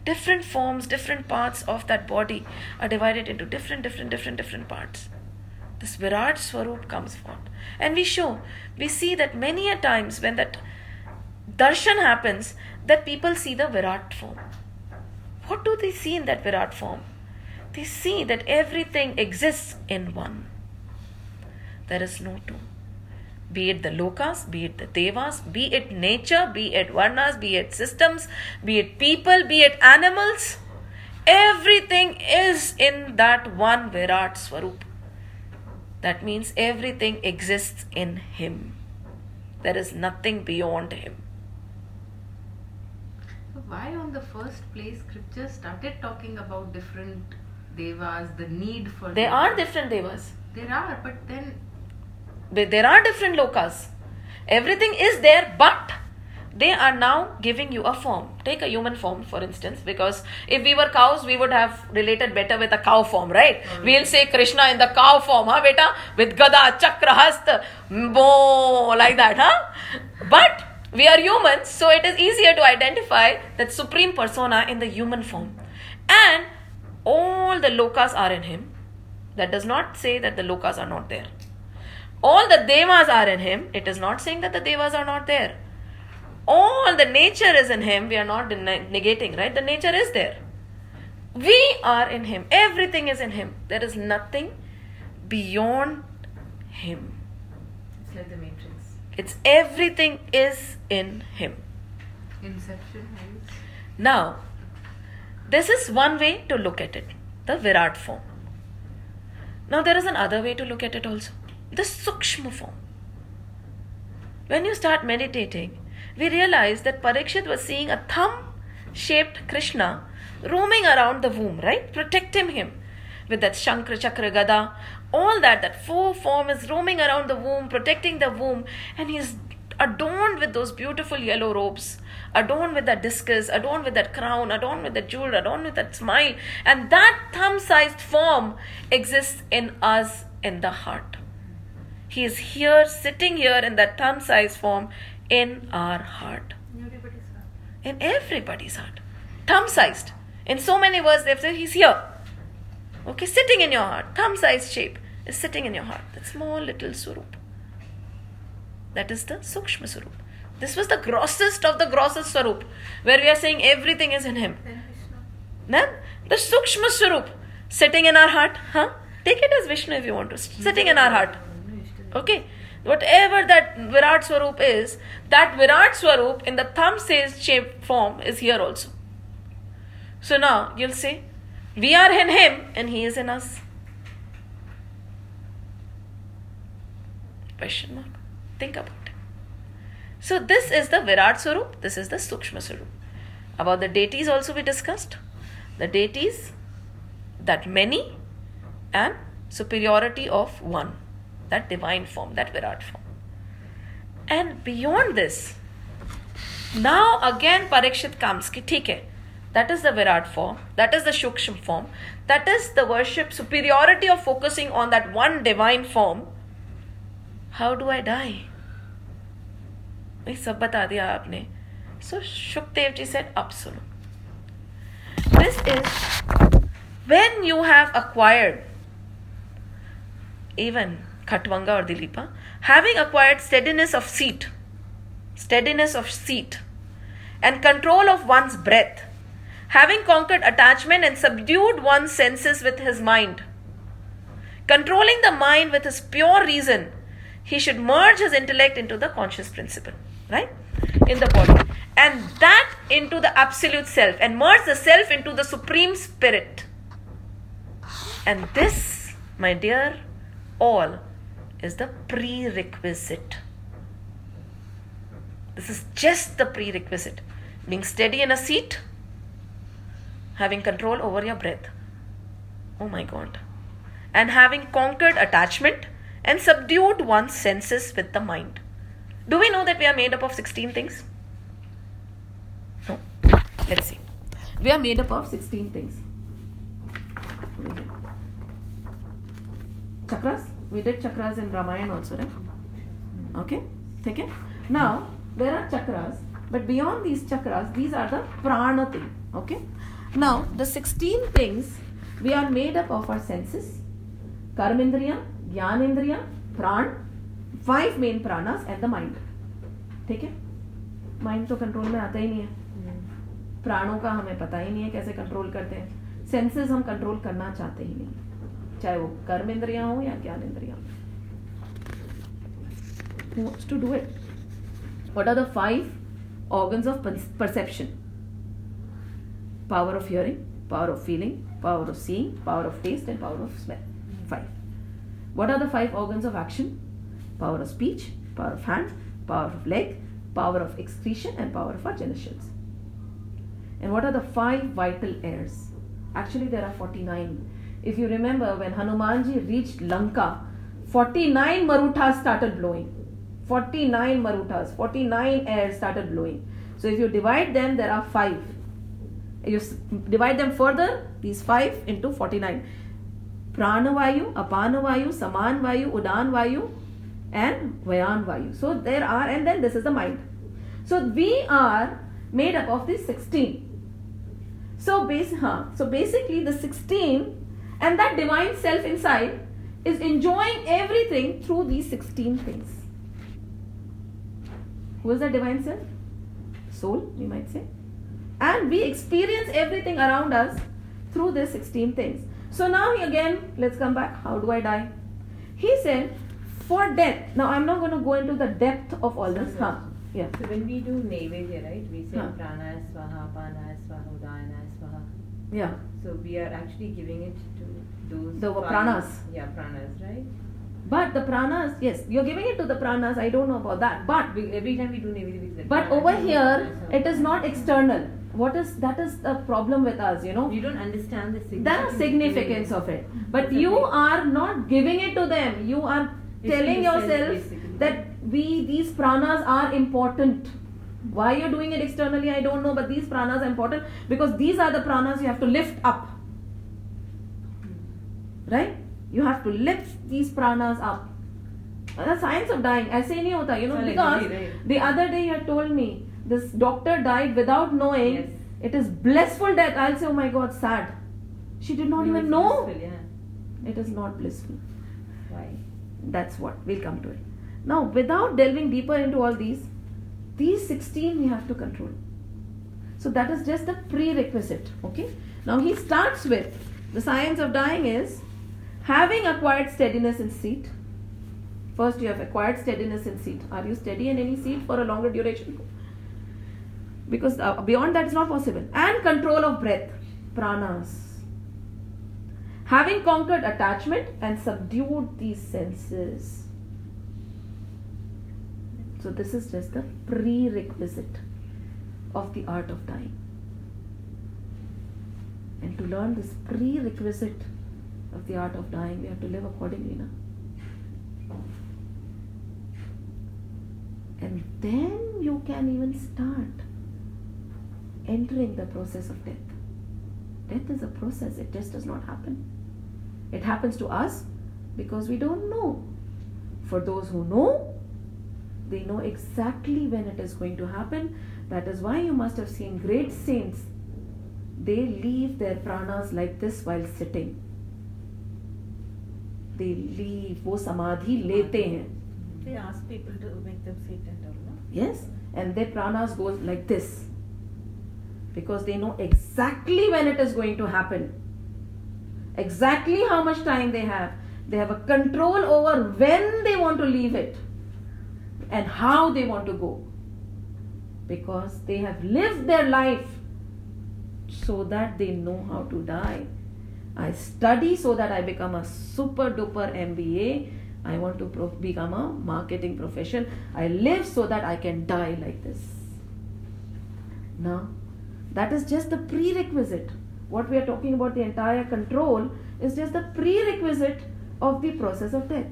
Different forms, different parts of that body are divided into different, different, different, different parts. This Virat Swarup comes forth. And we show, we see that many a times when that darshan happens, that people see the Virat form. What do they see in that Virat form? They see that everything exists in one. There is no two. Be it the lokas, be it the devas, be it nature, be it varnas, be it systems, be it people, be it animals. Everything is in that one Virat Swarup. That means everything exists in Him. There is nothing beyond Him. So why on the first place scripture started talking about different devas, the need for There devas? are different devas. There are, but then there are different lokas. Everything is there, but they are now giving you a form. Take a human form, for instance, because if we were cows, we would have related better with a cow form, right? We'll say Krishna in the cow form, huh, beta? With Gada, Chakra, Hasta, Bo, like that, huh? But we are humans, so it is easier to identify that supreme persona in the human form. And all the lokas are in him. That does not say that the lokas are not there all the devas are in him. It is not saying that the devas are not there. All the nature is in him. We are not negating right? The nature is there. We are in him. Everything is in him. There is nothing beyond him. It's like the Matrix. it's everything is in him. Inception is now this is one way to look at it. The virat form. Now there is another way to look at it also the sukshma form. When you start meditating we realize that parikshit was seeing a thumb shaped krishna roaming around the womb right? Protecting him with that shankra chakra gada all that that four form is roaming around the womb protecting the womb and he's adorned with those beautiful yellow robes adorned with that discus adorned with that crown adorned with that jewel adorned with that smile. And that thumb sized form exists in us in the heart he is here sitting here in that thumb sized form in our heart. Everybody's heart. in everybody's heart. Thumb sized in so many words they've said he's here. Okay sitting in your heart. Thumb sized shape is sitting in your heart. That small little swarup that is the sukshma swarup this was the grossest of the grossest swarup where we are saying everything is in him. Then Vishnu. then the sukshma swarup sitting in our heart huh? Take it as vishnu if you want to. Sitting in our heart Okay, whatever that Virat Swarup is, that Virat Swarup in the thumb sized shaped form is here also. So now you'll say, we are in him and he is in us. Question mark. Think about it. So this is the Virat Swarup, this is the Sukshma Swarup. About the deities also we discussed. The deities, that many and superiority of one that divine form, that Virat form. And beyond this, Now again Parikshit comes. Ki, "ठीक है, that is the Virat form, that is the Shukshma form, that is the worship superiority of focusing on that one divine form. How do I die? ये सब बता दिया आपने सो Sukhdev ji said अब सुनो this is when you have acquired even Khatwanga or Dilipa, having acquired steadiness of seat, steadiness of seat, and control of one's breath, having conquered attachment and subdued one's senses with his mind, controlling the mind with his pure reason, he should merge his intellect into the conscious principle, right? In the body. And that into the absolute self, and merge the self into the supreme spirit. And this, my dear, all is the prerequisite. This is just the prerequisite. Being steady in a seat, having control over your breath. Oh my God. And having conquered attachment and subdued one's senses with the mind. Do we know that we are made up of 16 things? No. Let's see. We are made up of 16 things. Chakras? We did chakras in Ramayana also, right? Okay? Take it? Now, there are chakras, but beyond these chakras, these are the prana thing. Okay? Now, the 16 things we are made up of our senses, karmendriya, jnanendriya, pran, five main pranas and the mind. ठीक है mind तो control में आता ही नहीं है प्राणों का हमें पता ही नहीं है कैसे कंट्रोल करते हैं सेंसेस हम कंट्रोल करना चाहते ही नहीं चाहे वो कर्म इंद्रिया हो या gyan indriya to do it what are the five organ of perception power of hearing power of feeling power of seeing power of taste and power of smell five what are the five organ of action power of speech power of hand power of leg power of excretion and power of अर्जनिश and what are the five vital airs actually there are forty nine If you remember, when Hanumanji reached Lanka, 49 maruthas started blowing. 49 maruthas, 49 airs started blowing. So if you divide them, there are five. You divide them further, these five into 49. Pranavayu, Apanavayu, Saman Vayu, Udan Vayu, and Vayan Vayu. So there are, and then this is the mind. So we are made up of these 16. So, base, huh, so basically, the 16 and that divine self inside is enjoying everything through these 16 things. Who is that divine self? Soul, we might say. And we experience everything around us through these 16 things. So now again, let's come back. How do I die? He said, for death. Now I'm not going to go into the depth of all this. Huh? Yeah. So when we do Naivedya, right, we say Huh. Prana Swaha, Pana Swaha, Udana Swaha. Yeah. So we are actually giving it to those The five- pranas. Yeah, pranas, right? But the pranas, yes, you're giving it to the pranas. I don't know about that. But We, every time we do Naivedya, but over here, it is not external. What is that is the problem with us, you know? You don't understand the The significance. significance of it. Mm-hmm. But It's you are not giving it to them. You are telling yourself, yourself that we these pranas are important why you're doing it externally i don't know but these pranas are important because these are the pranas you have to lift up. Right? You have to lift these pranas up. The science of dying. I say nahi hota you know because the other day you told me this doctor died without knowing. Yes. it is blissful death. I'll say oh my god sad. She did not no, even know. yeah. it is not blissful. Why? That's what. We'll come to it. Now without delving deeper into all these these 16 we have to control. So that is just the prerequisite. Okay. Now he starts with the science of dying is having acquired steadiness in seat. First, you have acquired steadiness in seat. Are you steady in any seat for a longer duration? Because uh, beyond that is not possible. And control of breath, pranas. Having conquered attachment and subdued these senses. So, this is just the prerequisite of the art of dying. And to learn this prerequisite of the art of dying, we have to live accordingly now. And then you can even start entering the process of death. Death is a process, it just does not happen. It happens to us because we don't know. For those who know, they know exactly when it is going to happen. That is why you must have seen great saints. They leave their pranas like this while sitting. They leave, wo samadhi lete. They ask people to make them sit and all. Yes, and their pranas goes like this. Because they know exactly when it is going to happen. Exactly how much time they have. They have a control over when they want to leave it and how they want to go because they have lived their life so that they know how to die. I study so that I become a super duper MBA. I want to pro- become a marketing profession. I live so that I can die like this. Now, that is just the prerequisite. What we are talking about, the entire control, is just the prerequisite of the process of death.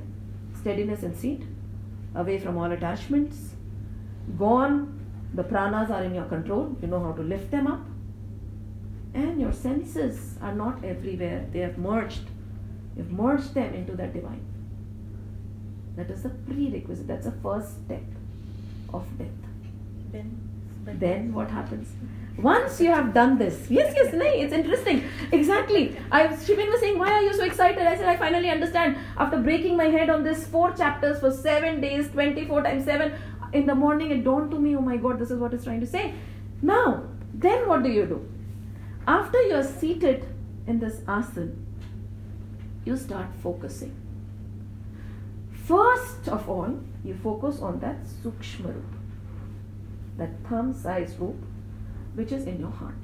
Steadiness and seat, away from all attachments, gone. The pranas are in your control, you know how to lift them up. And your senses are not everywhere, they have merged. You've merged them into that divine. That is the prerequisite, that's the first step of death. Then, Then what happens? Once you have done this, yes, yes, no, it's interesting. Exactly. I Shivin was saying, why are you so excited? I said, I finally understand. After breaking my head on this four chapters for seven days, 24 times seven, in the morning it dawned to me, oh my god, this is what it's trying to say. Now, then what do you do? After you're seated in this asana, you start focusing. First of all, you focus on that sukshma rupa, that thumb size roop, which is in your heart.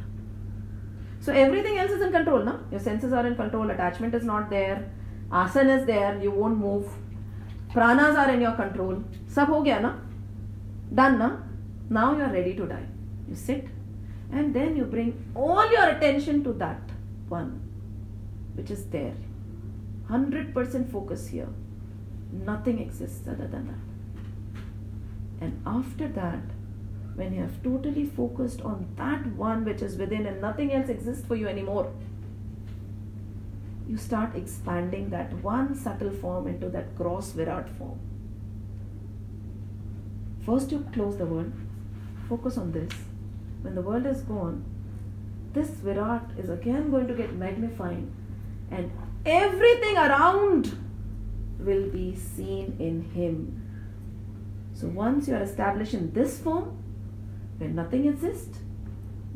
So everything else is in control, na? Your senses are in control, attachment is not there, asana is there, you won't move, pranas are in your control. Sab ho gaya na? Done na? Now you are ready to die. You sit and then you bring all your attention to that one which is there. 100% focus here. Nothing exists other than that. And after that, when you have totally focused on that one which is within and nothing else exists for you anymore, you start expanding that one subtle form into that gross Virat form. First, you close the world, focus on this. When the world is gone, this Virat is again going to get magnified, and everything around will be seen in Him. So, once you are established in this form, where nothing exists,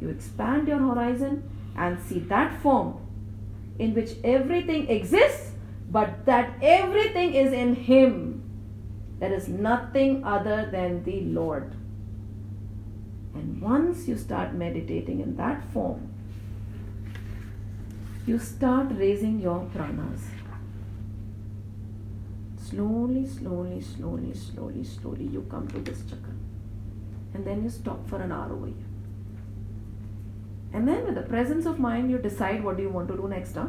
you expand your horizon and see that form in which everything exists, but that everything is in Him. There is nothing other than the Lord. And once you start meditating in that form, you start raising your pranas. Slowly, slowly, slowly, slowly, slowly, you come to this chakra And then you stop for an hour over here. And then, with the presence of mind, you decide what do you want to do next. Huh?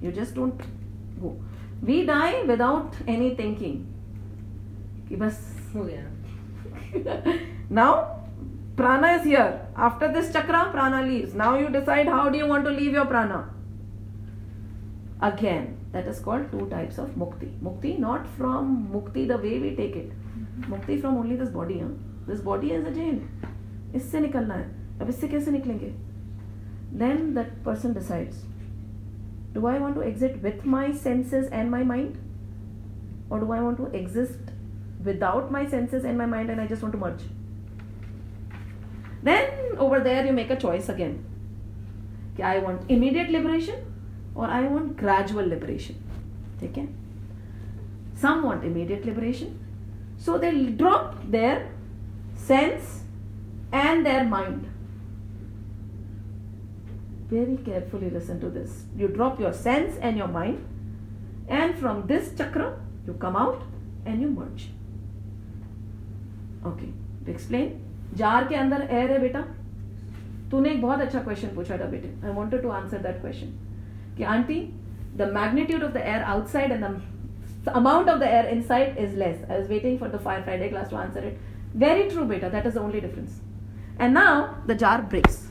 You just don't go. We die without any thinking. कि बस हो गया now prana is here after this chakra prana leaves now you decide how do you want to leave your prana again that is called two types of mukti mukti not from mukti the way we take it mukti from only this body huh? this body is a jail इससे निकलना है अब इससे कैसे निकलेंगे then that person decides do I want to exit with my senses and my mind or do I want to exist without my senses and my mind and I just want to merge then over there you make a choice again कि I want immediate liberation or I want gradual liberation ठीक है some want immediate liberation so they'll drop their sense and their mind very carefully listen to this you drop your sense and your mind and from this chakra you come out and you merge okay to explain jar के अंदर air है बेटा तूने एक बहुत अच्छा question पूछा था बेटे I wanted to answer that question कि aunty the magnitude of the air outside and the amount of the air inside is less. I was waiting for the fire Friday class to answer it. Very true, beta. That is the only difference. And now the jar breaks.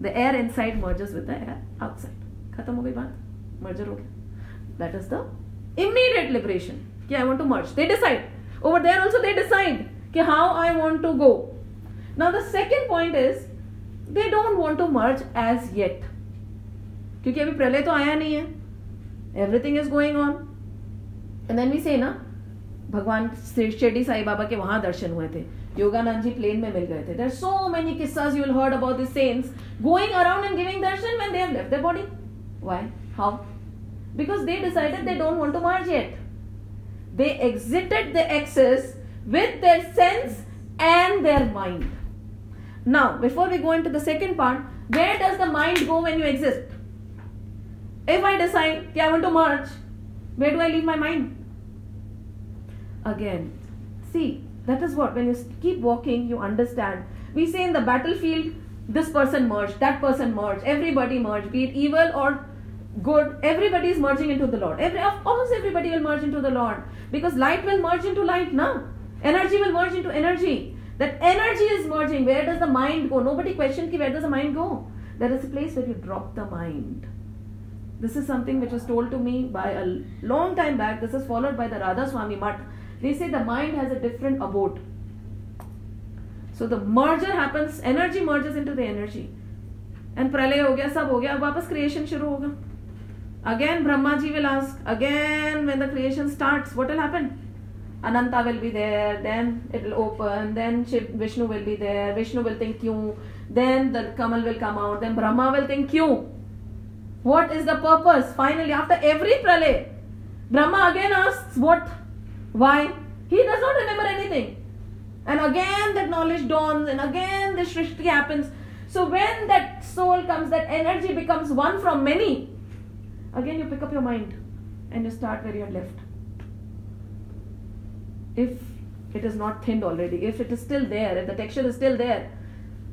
The air inside merges with the air outside. खत्म हो गई बात merger हो गया that is the immediate liberation कि I want to merge they decide over there also they decide कि how I want to go now the second point is they don't want to merge as yet क्योंकि अभी प्रलय तो आया नहीं है everything is going on and then we say ना भगवान श्री शिरडी साई बाबा के वहाँ दर्शन हुए थे। योगानंद जी प्लेन में मिल गए थे। देर सो मेनी किस्सा you'll heard about this sense going around and giving darshan when there left body why how because they decided they don't want to march it they exited the access with their sense and their mind now before we go in to the second part where does the mind go when you exist if I decide I want to march where do I leave my mind Again, see, that is what when you keep walking, you understand. We say in the battlefield, this person merged, that person merged, everybody merged, be it evil or good, everybody is merging into the Lord. Every, course, everybody will merge into the Lord because light will merge into light now. Energy will merge into energy. That energy is merging. Where does the mind go? Nobody questioned ki where does the mind go? There is a place where you drop the mind. This is something which was told to me by a long time back. This is followed by the Radha Swami Mutt. They say the mind has a different abode. So the merger happens, energy merges into the energy. And pralay ho gaya, sab ho gaya, wapas creation shuru hoga. Again Brahma ji will ask, again when the creation starts, what will happen? Ananta will be there, then it will open, then Shiv, Vishnu will be there, Vishnu will think you, then the Kamal will come out, then Brahma will think you. What is the purpose? Finally, after every pralay, Brahma again asks, what why? He does not remember anything. And again that knowledge dawns and again the Srishti happens. So when that soul comes, that energy becomes one from many, again you pick up your mind and you start where you had left. If it is not thinned already, if it is still there, if the texture is still there,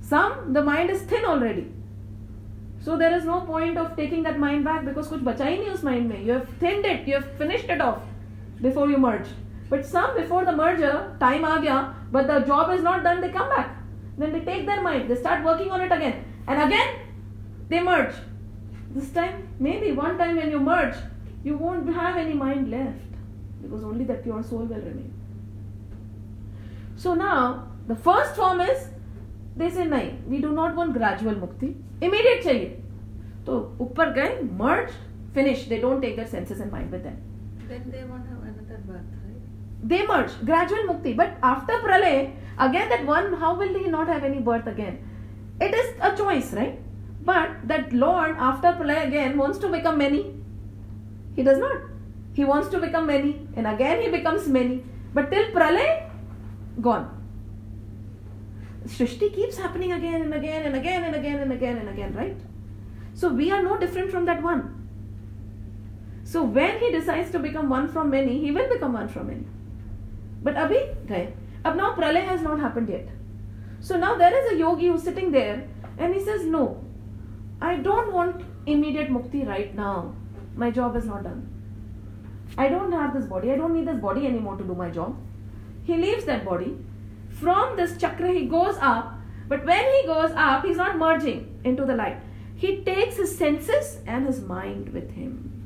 some the mind is thin already. So there is no point of taking that mind back because kuch bacha hi nahi us mind mein. You have thinned it, you have finished it off before you merge. But some before the merger time आ गया but the job is not done they come back then they take their mind they start working on it again and again they merge this time may be one time when you merge you won't have any mind left because only that pure soul will remain so now the first form is they say नहीं we do not want gradual mukti immediate चाहिए तो ऊपर गए merge finish they don't take their senses and mind with them then they want have another birth they merge gradual mukti. But after pralay again that one how will he not have any birth again? It is a choice right? But that lord after pralay again wants to become many. He does not. He wants to become many and again he becomes many. But till pralay gone. Shrishti keeps happening again and again and again and again and again and again, right? So we are no different from that one. So when he decides to become one from many, he will become one from many. But abhi gaye. Ab now pralay has not happened yet. So now there is a yogi who's sitting there and he says, No, I don't want immediate mukti right now. My job is not done. I don't have this body. I don't need this body anymore to do my job. He leaves that body. From this chakra, he goes up. But when he goes up, he's not merging into the light. He takes his senses and his mind with him.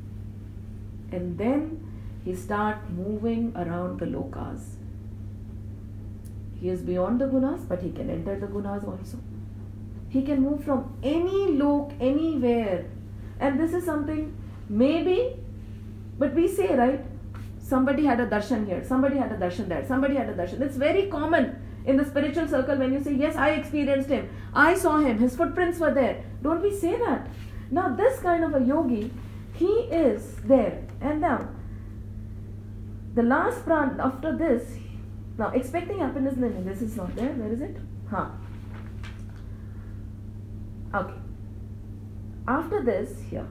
And then he starts moving around the lokas. He is beyond the gunas, but he can enter the gunas also. He can move from any lok, anywhere. And this is something maybe, but we say, right? Somebody had a darshan here, somebody had a darshan there, somebody had a darshan. It's very common in the spiritual circle when you say, Yes, I experienced him, I saw him, his footprints were there. Don't we say that? Now, this kind of a yogi, he is there. And now, the last pran after this, now expecting happiness, no, this is not there. Where is it? Huh. Okay. After this, here.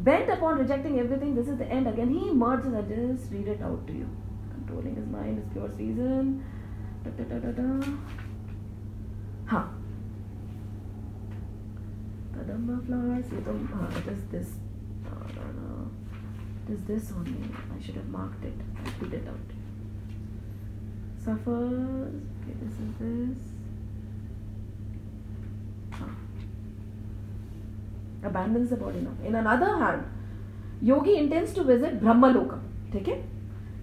Bent upon rejecting everything, this is the end again. He merges. I just read it out to you. Controlling his mind is pure season. Da, da, da, da, da. Huh. Kadamba flowers. Uh, is this. It is this only. I should have marked it. I read it out. suffers. Okay, this is this. Ah. Abandons the body now. In another hand, yogi intends to visit Brahmaloka. Okay?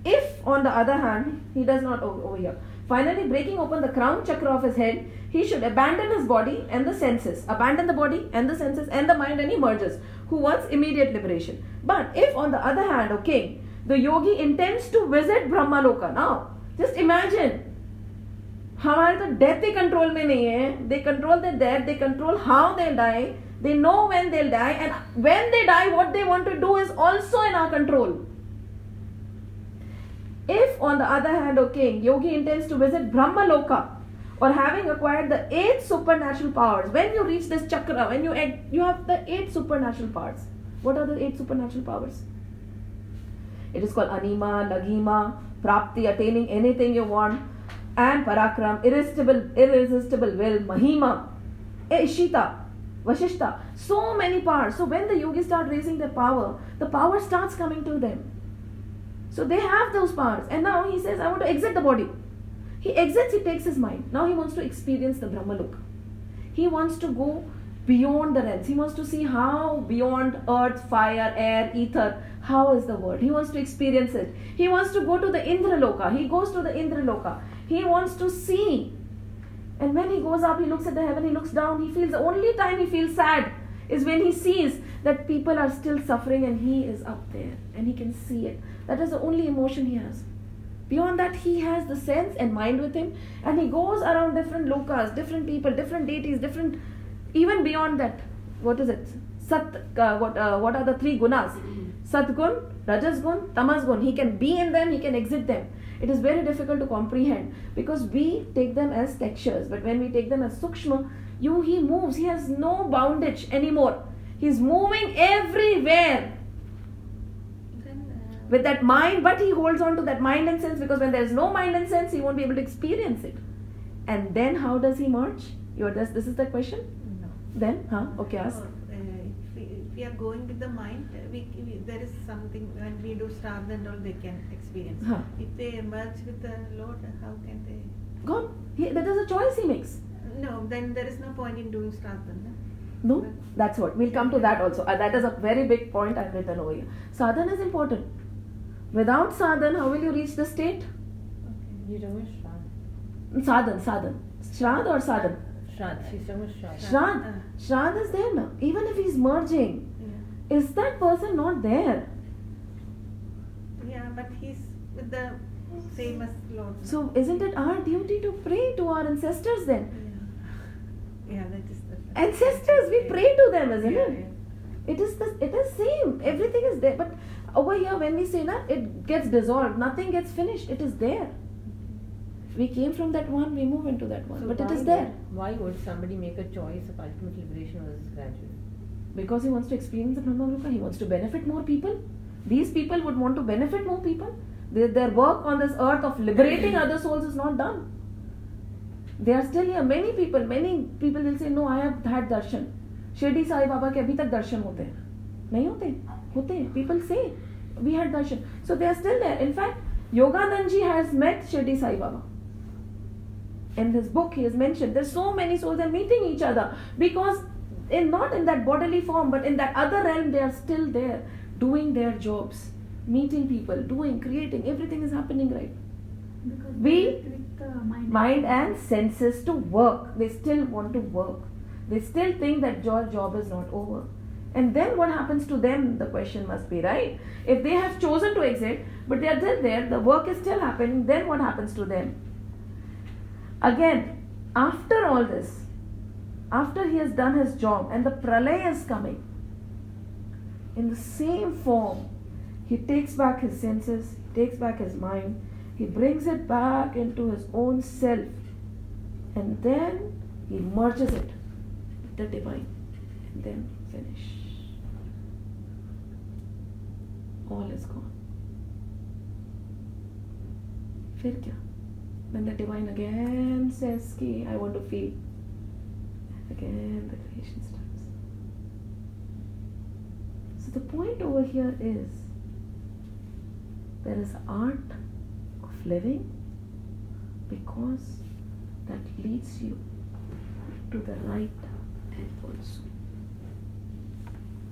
If, on the other hand, he does not over, over here, finally breaking open the crown chakra of his head, he should abandon his body and the senses. Abandon the body and the senses and the mind and he merges, who wants immediate liberation. But if, on the other hand, okay, the yogi intends to visit Brahmaloka. Now, just imagine. हमारे तो death ही control में नहीं है they control the death they control how they die they know when they die and when they die what they want to do is also in our control if on the other hand o king yogi intends to visit brahmaloka or having acquired the eight supernatural powers. When you reach this chakra when you you have the eight supernatural powers. What are the eight supernatural powers? It is called anima lagima prapti attaining anything you want and parakram irresistible irresistible will mahima ishita vashishta. So many powers. So when the yogis start raising their power the power starts coming to them. So they have those powers. And now he says i want to exit the body he exits he takes his mind. Now he wants to experience the brahmaloka he wants to go beyond the realms. He wants to see how beyond earth fire air ether how is the world. He wants to experience it. He wants to go to the indraloka. He goes to the indraloka. He wants to see. And when he goes up he looks at the heaven he looks down. He feels the only time he feels sad is when he sees that people are still suffering and he is up there and he can see it. That is the only emotion he has beyond that he has the sense and mind with him and he goes around different lokas different people different deities different even beyond that what is it? Sat uh, what uh, what are the three gunas? Satgun rajas gun tamas gun he can be in them he can exit them. It is very difficult to comprehend because we take them as textures but when we take them as sukshma you he moves. He has no boundage anymore. He's moving everywhere with that mind, but he holds on to that mind and sense because when there's no mind and sense, he won't be able to experience it. And then how does he merge? Your this, this is the question. no. Then, huh? Okay, ask. Uh, if, we, if we are going with the mind, uh, we, we there is something when we do Shraddha and all they can experience. Huh. If they merge with the Lord, how can they? He, that is a choice he makes. No, then there is no point in doing Shraddha. No? No, that's what. We'll come to that also. Uh, that is a very big point I've written over here. Sadhana is important. Without sadhana, how will you reach the state? You don't wish Sadhan, sadhan. Shraddha or sadhan? Shraddha. She's talking about Shraddha. Shraddha. Uh, is there now. Even if he's merging, yeah. is that person not there? yeah, but he's with the same as Lord. So, isn't it our duty to pray to our ancestors then? Yeah, yeah that is the. Ancestors, we pray to them, isn't Yeah, it? It is the it is same. Everything is there. But over here, when we say that, it gets dissolved. Nothing gets finished. It is there. We came from that one. We move into that one. So but it is there Why would somebody make a choice of ultimate liberation versus gradual? because he wants to experience the Brahmaloka. He wants to benefit more people. These people would want to benefit more people. Their, their work on this earth of liberating other souls is not done. They are still here. Many people, many people will say, No, I have had darshan. Shirdi Sai Baba के अभी तक दर्शन होते हैं नहीं होते होते people say we had darshan so they are still there in fact Yogananda ji has met Shirdi Sai Baba in this book he has mention there so many souls are meeting each other because in not in that bodily form but in that other real they are still there doing their jobs meeting people doing creating everything is happening right we mind and senses to work they still want to work they still think that your job is not over and then what happens to them the question must be right? If they have chosen to exit but they are still there the work is still happening then what happens to them? Again after all this after he has done his job and the pralaya is coming in the same form he takes back his senses takes back his mind he brings it back into his own self and then he merges it with the divine and then finish all is gone फिर क्या when the divine again says कि I want to feel again the creation starts so the point over here is there is art of living Because that leads you to the right death also.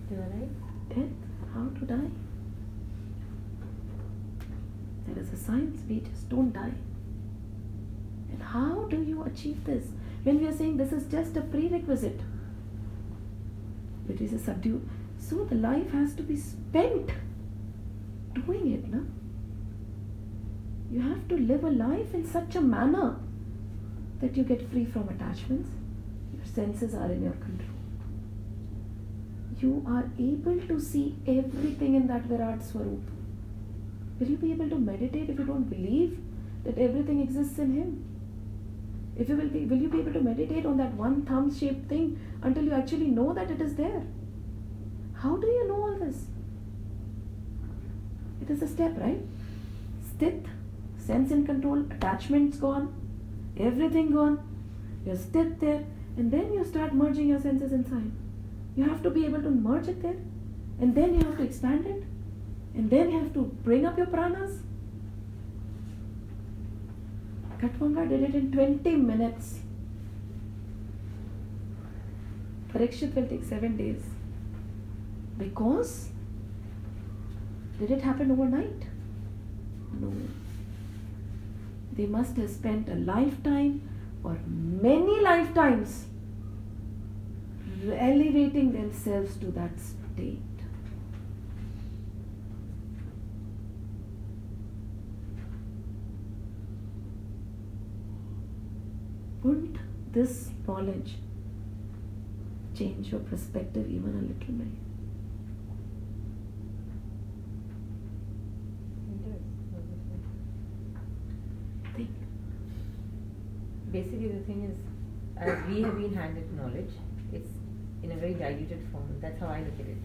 Do you right? Death, how to die. There is a science, we just don't die. And how do you achieve this? When we are saying this is just a prerequisite, it is a subdue. So the life has to be spent doing it, no? You have to live a life in such a manner that you get free from attachments. Your senses are in your control. You are able to see everything in that Virat Swarup. Will you be able to meditate if you don't believe that everything exists in Him? If you will be, will you be able to meditate on that one thumb-shaped thing until you actually know that it is there? How do you know all this? It is a step, right? Stith, sense in control, attachments gone, everything gone. You're sthit there, and then you start merging your senses inside. You have to be able to merge it there, and then you have to expand it, and then you have to bring up your pranas. Khatwanga did it in 20 minutes. Parikshit will take 7 days. Because did it happen overnight? No. They must have spent a lifetime or many lifetimes elevating themselves to that state. Wouldn't this knowledge change your perspective even a little bit? Think. Basically, the thing is, as we have been handed knowledge, it's in a very diluted form. That's how I look at it.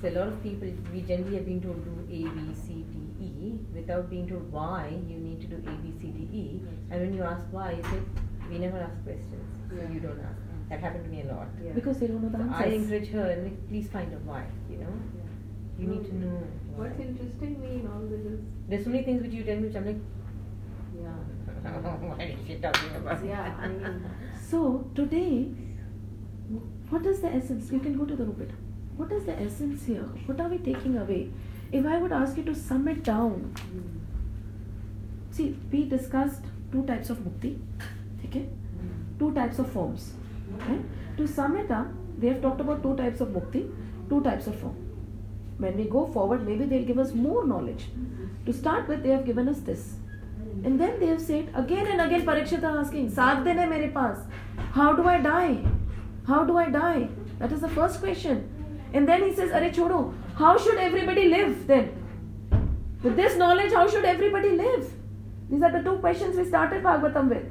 So a lot of people, we generally have been told to do A, B, C, D, E, without being told why you need to do A, B, C, D, E. And when you ask why, you say, we never ask questions, so you don't ask. Mm. That happened to me a lot. Yeah. Because they don't know the So I encourage her, and please find out why, you know? You need to know. Why. What's interesting me in all this is, There's so many things which you tell me which I'm like, yeah, why is she talking about yeah, I mean, So today, what is the essence? You can go to the Rupit. What is the essence here? What are we taking away? If I would ask you to sum it down, hmm. see, we discussed two types of mukti, ठीक है? Two types of forms to समेटा they have talked about two types of mukti two types of form when we go forward may be they've give us more knowledge to start with they have given us this and then they've said again and again Parikshit asking सात दिन है मेरे पास how do I die how do I die that is the first question and then he says अरे छोड़ो how should everybody live then with this knowledge how should everybody live these are the two question we started Bhagavatam with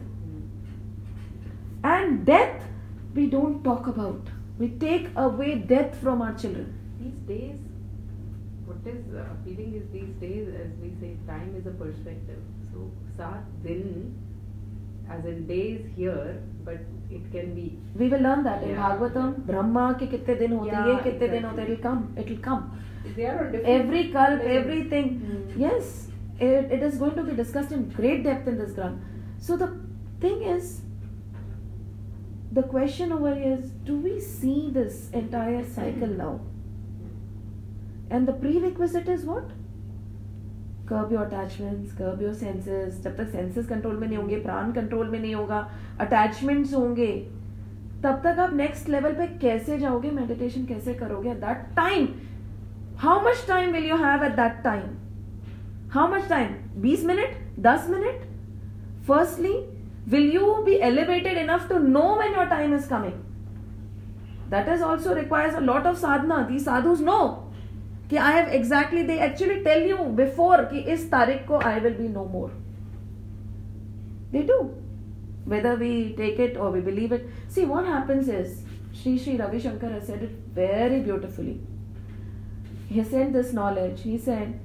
And death, we don't talk about. We take away death from our children. These days, what is uh, appealing is these days, as we say, time is a perspective. So, saat din, as in days here, but it can be. We will learn that yeah. in Bhagavatam, Brahma ke kitne din hote, yeah, ye kitne exactly. din hote, it'll come, it'll come. They are on different. Every kalp, everything. Mm. Yes, it, it is going to be discussed in great depth in this Granth. So the thing is, the question over here is, do we see this entire cycle now? And the prerequisite is what? Curb your attachments curb your senses जब तक senses control में नहीं होंगे, प्राण control में नहीं होगा attachments होंगे, तब तक आप नेक्स्ट लेवल पे कैसे जाओगे मेडिटेशन कैसे करोगे at that time how much time will you have at that time how much time बीस मिनट? दस minute? Firstly Will you be elevated enough to know when your time is coming? That is also requires a lot of sadhana. These sadhus know. Ki I have exactly, they actually tell you before ki is tarik I will be no more. They do. Whether we take it or we believe it. See what happens is, Sri Sri Ravi Shankar has said it very beautifully. He said this knowledge. He said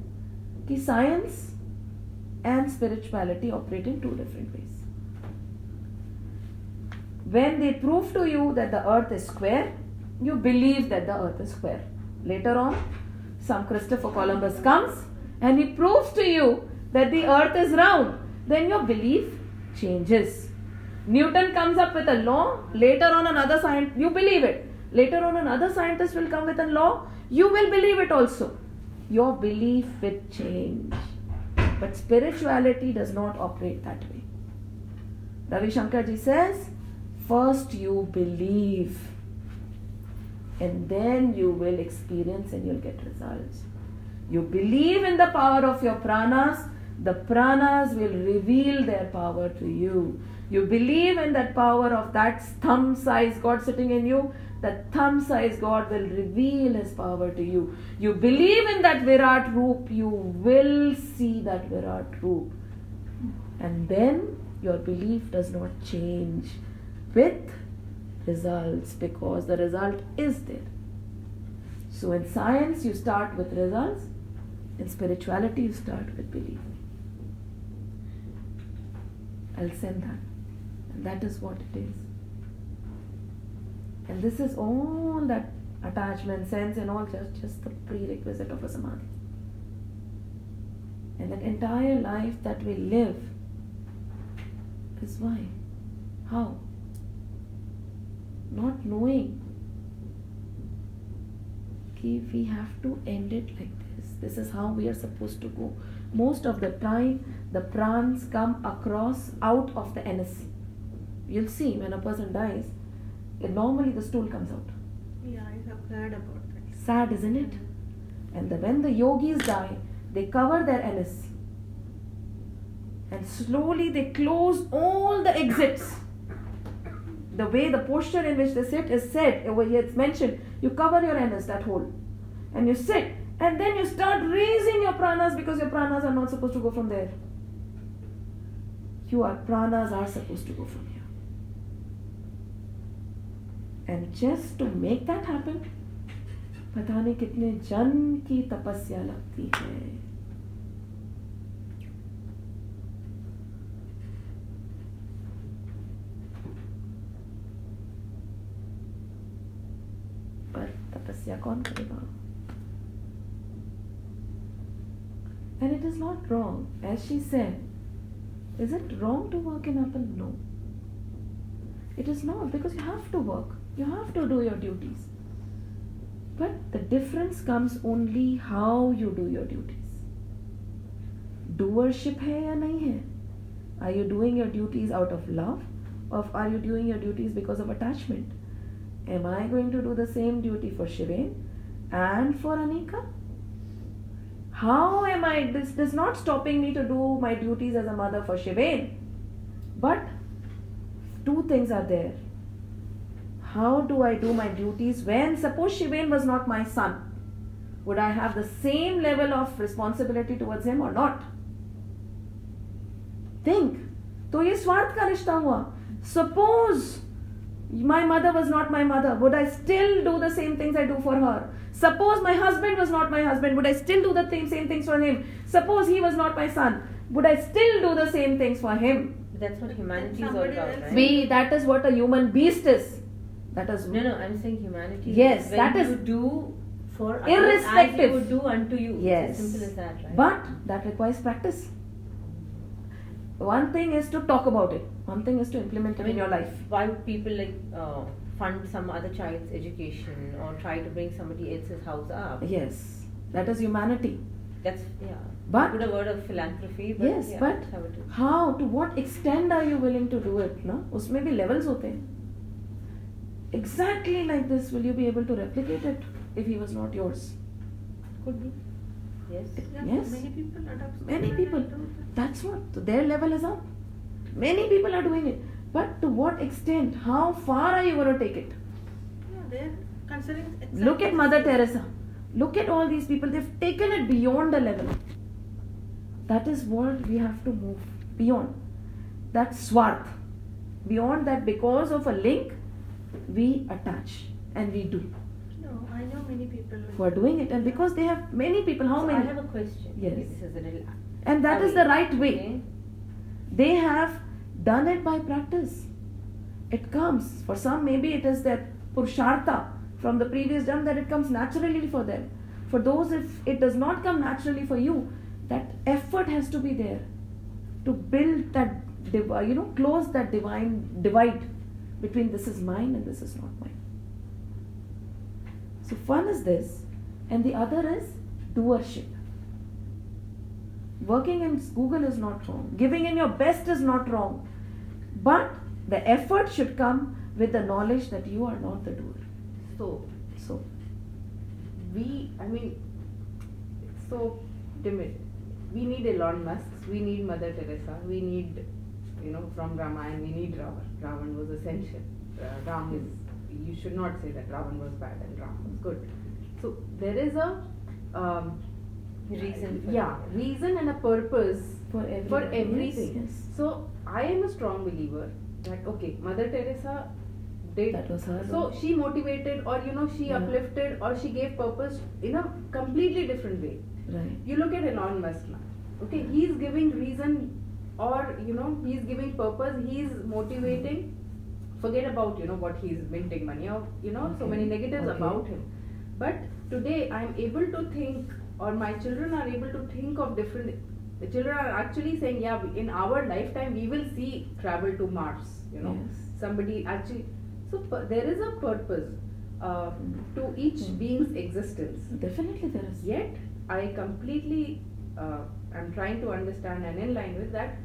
ki science and spirituality operate in two different ways. When they prove to you that the earth is square, you believe that the earth is square. Later on, some Christopher Columbus comes and he proves to you that the earth is round. Then your belief changes. Newton comes up with a law, later on another scientist, you believe it. Later on another scientist will come with a law, you will believe it also. Your belief will change. But spirituality does not operate that way. Ravi Shankar ji says, first you believe and then you will experience and you'll get results. You believe in the power of your pranas, the pranas will reveal their power to you. You believe in that power of that thumb size God sitting in you, that thumb size God will reveal His power to you. You believe in that Virat Roop, you will see that Virat Roop. And then your belief does not change with results because the result is there. So in science, you start with results, in spirituality, you start with belief. I'll send that. And that is what it is. And this is all that attachment, sense, and all just, just the prerequisite of a samadhi. And that entire life that we live is why? How? Not knowing. Okay, we have to end it like this. This is how we are supposed to go. Most of the time, the prans come across out of the anus. You'll see when a person dies, it, normally the stool comes out. Yeah, I have heard about that. Sad, isn't it? And the, when the yogis die, they cover their anus. And slowly they close all the exits The way the posture in which they sit is said, over here it's mentioned. You cover your anus, that hole. And you sit. And then you start raising your pranas because your pranas are not supposed to go from there. Your pranas are supposed to go from here. And just to make that happen, पता नहीं कितने जन्म की तपस्या लगती है practice you're. And it is not wrong. As she said, is it wrong to work in Apple? No. It is not because you have to work, you have to do your duties. But the difference comes only how you do your duties. Doership hai ya nahi hai? Are you doing your duties out of love or are you doing your duties because of attachment? Am I going to do the same duty for Shivain and for Anika? How am I? This is not stopping me to do my duties as a mother for Shivain. But two things are there. How do I do my duties when, suppose Shivain was not my son? Would I have the same level of responsibility towards him or not? Think. तो ये स्वार्थ का रिश्ता हुआ suppose my mother was not my mother would i still do the same things i do for her suppose my husband was not my husband would i still do the same, same things for him suppose he was not my son would i still do the same things for him That's what humanity is all about, right? we that is what a human beast is that is No, no, I'm saying humanity. Yes, when that is- you do for others as Irrespective. you would do unto you. Yes. It's as simple as that, right? But that requires practice. One thing is to talk about it one thing is to implement it I mean, in your life. why would people like uh, fund some other child's education or try to bring somebody else's house up? Yes. That is humanity. That's yeah. But put a word of philanthropy but yes yeah, but how to what extent are you willing to do it no? Usme bhi levels hote exactly like this will you be able to replicate it if he was not yours? Could be. Yes. Yes. many people adopt many people. that's what so their level is up. Many people are doing it, but to what extent? How far are you going to take it? Yeah, they're considering. Look at Mother Teresa. Look at all these people. They've taken it beyond a level. That is what we have to move beyond. That swarth. Beyond that, because of a link, we attach and we do. No, I know many people. Who are doing it, and because they have many people, how So many? I have a question. Yes. This is a little. and that is the right way. Okay. They have done it by practice. It comes. For some, maybe it is their purushartha from the previous jnana that it comes naturally for them. For those, if it does not come naturally for you, that effort has to be there to build that you know close that divine divide between this is mine and this is not mine so one is this and the other is doership working in google is not wrong giving in your best is not wrong but the effort should come with the knowledge that you are not the doer So so we, I mean, it's so timid. We need Elon Musk. We need Mother Teresa. We need, you know, from Ramayana, we need Ravan. Ravan was essential. Uh, Ram is. You should not say that Ravan was bad and Ram was good. So there is a. Um, Reason for yeah, reason and a purpose for everything for yes, everything. yes. So I am a strong believer that okay, Mother Teresa did that was her so role. she motivated or you know she Yeah. uplifted or she gave purpose in a completely different way right you look at elon musk now okay he's giving reason or you know he's giving purpose he's motivating forget about you know what he's minting money or you know so many negatives Okay. about him but today i'm able to think or my children are able to think of different the children are actually saying yeah in our lifetime we will see travel to mars you know Yes. somebody actually so there is a purpose uh, Mm. to each Mm. being's existence definitely there is yet i completely uh, i'm trying to understand and in line with that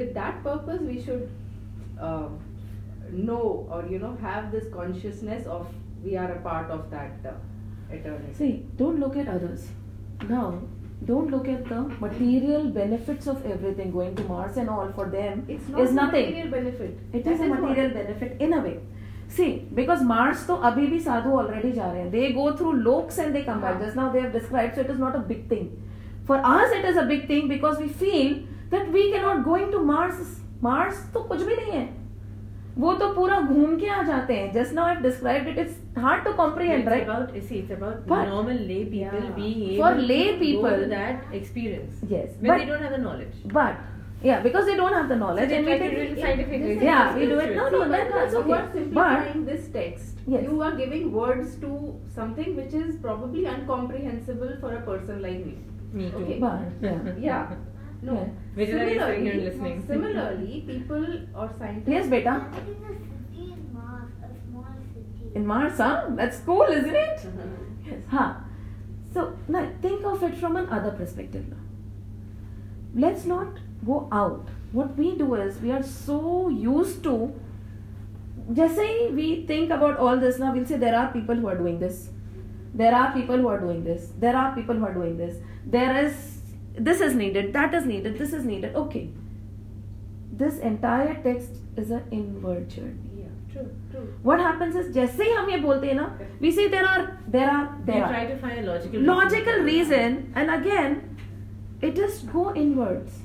with that purpose we should uh, know or you know have this consciousness of we are a part of that uh, eternity See, don't look at others. Now, don't look at the material benefits of everything going to Mars and all for them it's not is nothing. material benefit It That is a what- material benefit in a way. See, because Mars तो अभी भी साधु already जा रहे हैं. They go through loks and they come back. हाँ. Just now they have described, so it is not a big thing. For us, it is a big thing because we feel that we cannot going to Mars. Mars तो कुछ भी नहीं है. वो तो पूरा घूम के आ जाते हैं. Just now I've described it. It's hard to comprehend, it's right? about you see it's about But- normal lay people Yeah. being able For to lay go people- to that experience Yes, when but- they don't have the knowledge. But yeah, because they don't have the knowledge, they and try we to do think- it scientifically. Yeah, we do it. No, no, See, that, but that's You are okay. simplifying But this text. Yes. You are giving words to something which is probably incomprehensible for a person like me. Me too. Okay. But yeah. Yeah. No. Which is sitting here Similarly, listening. similarly, people or scientists. Yes, beta. It is a city in Mars, a small city. In Mars, huh? That's cool, isn't it? Mm-hmm. Yes. Huh. So now think of it from another perspective now. Let's not go out. What we do is we are so used to just say we think about all this now, we'll say there are people who are doing this. There are people who are doing this. There are people who are doing this. There is this is needed, that is needed, this is needed. Okay. This entire text is an inward journey. What happens is जैसे ही हम ये बोलते हैं ना we see there are there are there are logical reason and again it is go in inwards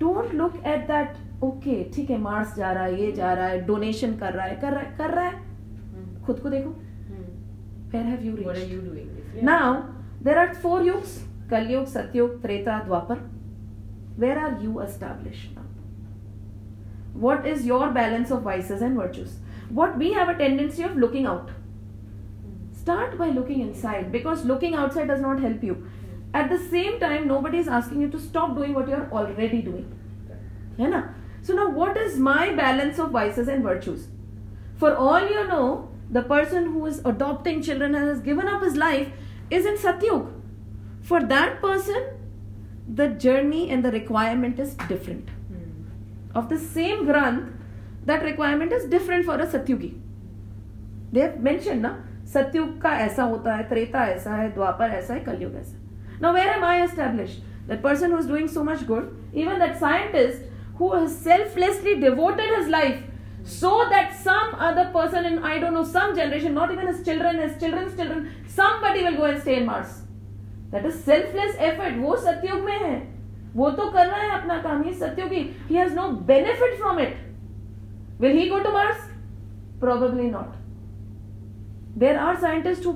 don't look at that okay ठीक है Mars जा रहा है ये जा रहा है डोनेशन कर रहा है कर रहा है कर रहा है. खुद को देखो. Where have you reached now there are four yugas now there are four yugs kalyug satyug treta dwapar where are you established now? What is your balance of vices and virtues? What we have a tendency of looking out. Start by looking inside because looking outside does not help you. At the same time nobody is asking you to stop doing what you are already doing. है ना so now what is my balance of vices and virtues? For all you know the person who is adopting children and has given up his life is in satyug for that person, the journey and the requirement is different. Mm. Of the same Granth, that requirement is different for a Satyugi. They have mentioned, na, Satyug ka aisa hota hai, Treta aisa hai, Dwapar aisa hai, Kalyug aisa. Now, where am I established? That person who is doing so much good, even that scientist who has selflessly devoted his life so that some other person in, I don't know, some generation, not even his children, his children's children, somebody will go and stay in Mars. That is selfless effort वो सत्युग में है। वो तो कर रहा है अपना काम ही सत्युग ही। Has no benefit from it will he go to Mars probably not there are scientist who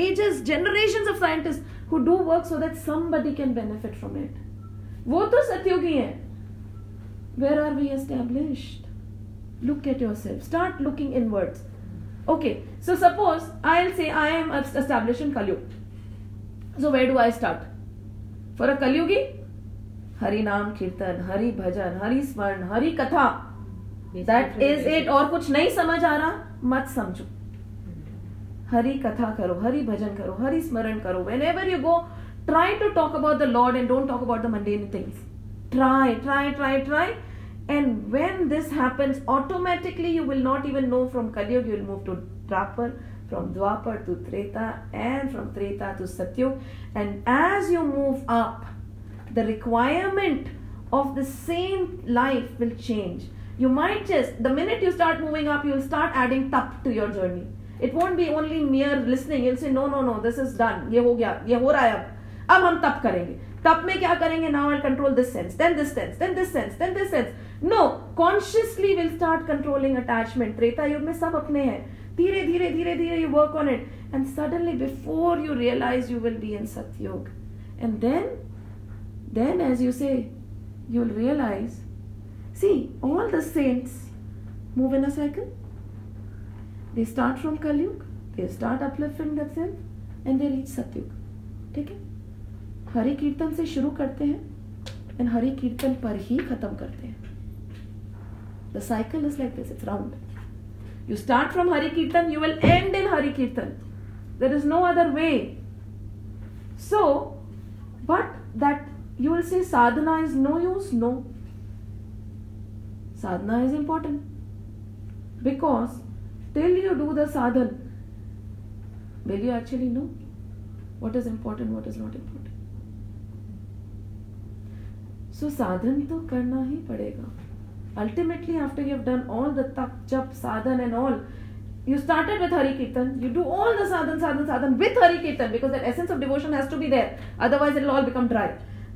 ages generation of scientist who do work so that somebody can benefit from it वो तो सत्योगी है where are we establish look at your self start looking inwards okay so suppose I'll say I am establish in Kalyug so where do i start? For a kalyugi? Hari नाम कीर्तन हरि भजन हरि स्मरण हरि कथा that is it और कुछ नहीं समझ आ रहा मत समझो। हरि कथा करो हरि भजन करो हरि स्मरण करो। Whenever you go try to talk about the lord and don't talk about the mundane things try try try try and when this happens automatically you will not even know from kalyug you will move to dwapar from dwapar to treta and from treta to satyug and as you move up the requirement of the same life will change you might just the minute you start moving up you will start adding tap to your journey it won't be only mere listening you'll say no no no this is done ये हो गया ये हो रहा है अब अब हम तप करेंगे तप में क्या करेंगे now I'll control this sense then this sense then this sense then this sense no consciously will start controlling attachment Treta Yug में सब अपने हैं धीरे धीरे धीरे धीरे you work on it and suddenly before you realize you will be in Satyug and then then as you say you realize see all the saints move in a they start from Kalyug they start uplifting that self and they reach Satyug ठीक है? हरि कीर्तन से शुरू करते हैं and Hari कीर्तन पर ही खत्म करते हैं. The cycle is like this it's round You start from Hari Kirtan, you will end in Hari Kirtan. There is no other way. So, but that you will say sadhana is no use? No. Sadhana is important. Because till you do the sadhana, will you actually know what is important, what is not important? so, साधन to karna hi padega. Ultimately after you have done all the tak jap sadhan and all you started with hari kirtan you do all the sadhan sadhan sadhan with hari kirtan because that essence of devotion has to be there otherwise it will all become dry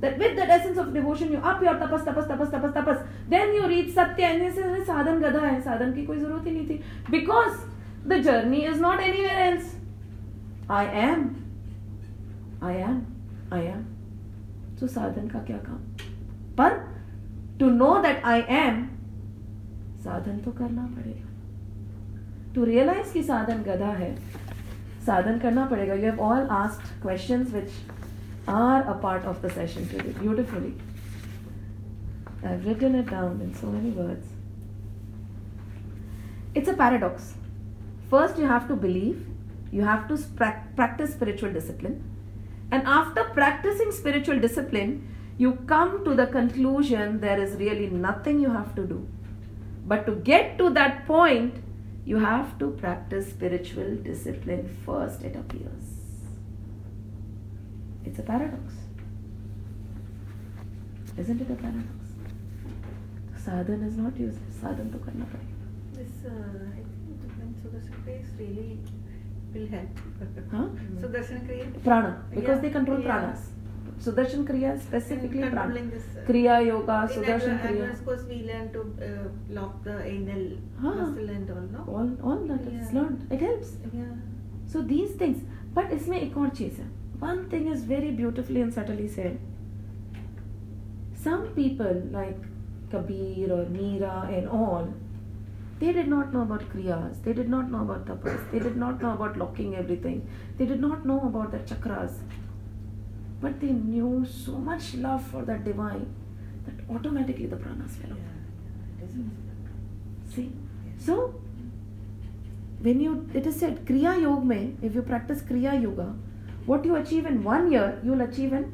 that with that essence of devotion you up your tapas tapas tapas tapas tapas then you reach satya and this is sadhan gada hai sadhan की कोई ज़रूरत ही नहीं थी because the journey is not anywhere else I am I am I am so साधन का क्या काम पर to know that I am साधन तो करना पड़ेगा to realize कि साधन गधा है साधन करना पड़ेगा you have all asked questions which are a part of the session today beautifully I've written it down in so many words it's a paradox first you have to believe you have to prac- practice spiritual discipline and after practicing spiritual discipline you come to the conclusion there is really nothing you have to do. But to get to that point you have to practice spiritual discipline first it appears. It's a paradox. Isn't it a paradox? Sadhan is not useless. Sadhan to karna padega. This, uh, I think Sudarshan Kriya is really will help. Huh? Sudarshan Kriya. prana. Because Yeah, they control yeah. pranas sudarshan kriya is specifically in prana controlling this. uh, kriya yoga in sudarshan adva- kriya advanced course we learn to uh, lock the anal Huh. muscle and all, no? all all that is Yeah. learned it helps Yeah. so these things but इसमें एक और चीज है one thing is very beautifully and subtly said some people like Kabir or Meera and all they did not know about kriyas they did not know about tapas they did not know about locking everything they did not know about the chakras but they knew so much love for that divine that automatically the pranas fell out See? So, when you, it is said, Kriya Yoga mein, if you practice Kriya Yoga, what you achieve in one year, you will achieve in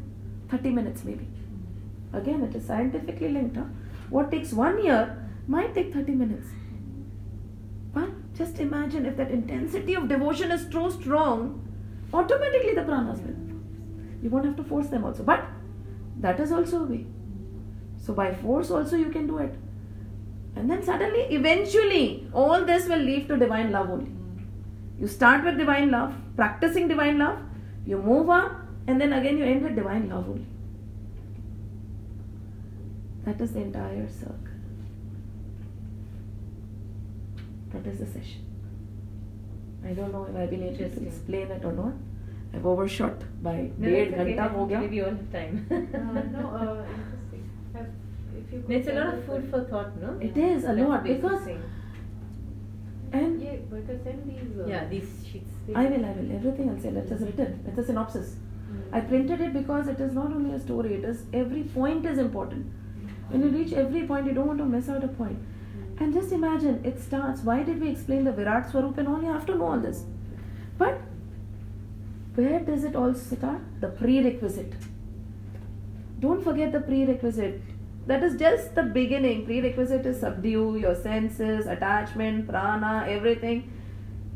30 minutes maybe. Hmm. Again, it is scientifically linked. Huh? What takes one year might take 30 minutes. But just imagine if that intensity of devotion is so strong, automatically the pranas will. You won't have to force them also. But that is also a way. So by force also you can do it. And then suddenly, eventually, all this will lead to divine love only. You start with divine love, practicing divine love, you move on, and then again you end with divine love only. That is the entire circle. That is the session. I don't know if I've been able to explain it or not. I've overshot by No, डेढ़ that's okay. घंटा हो गया Maybe all the time. Uh, no, uh, interesting. Have, if you could It's a lot tell of us food what- for thought, no? It is a That's lot the basic because thing. and Yeah, because then these. Uh, Yeah, these sheets. I will, I will. Everything I'll say. That's just written. That's a synopsis. Mm. I printed it because it is not only a story, it is every point is important. When you reach every point, you don't want to miss out a point. And just imagine, it starts. Why did we explain the Virat Swarup and all? You have to know all this. But where does it all start? The prerequisite. Don't forget the prerequisite. That is just the beginning. Prerequisite is subdue your senses, attachment, prana, everything.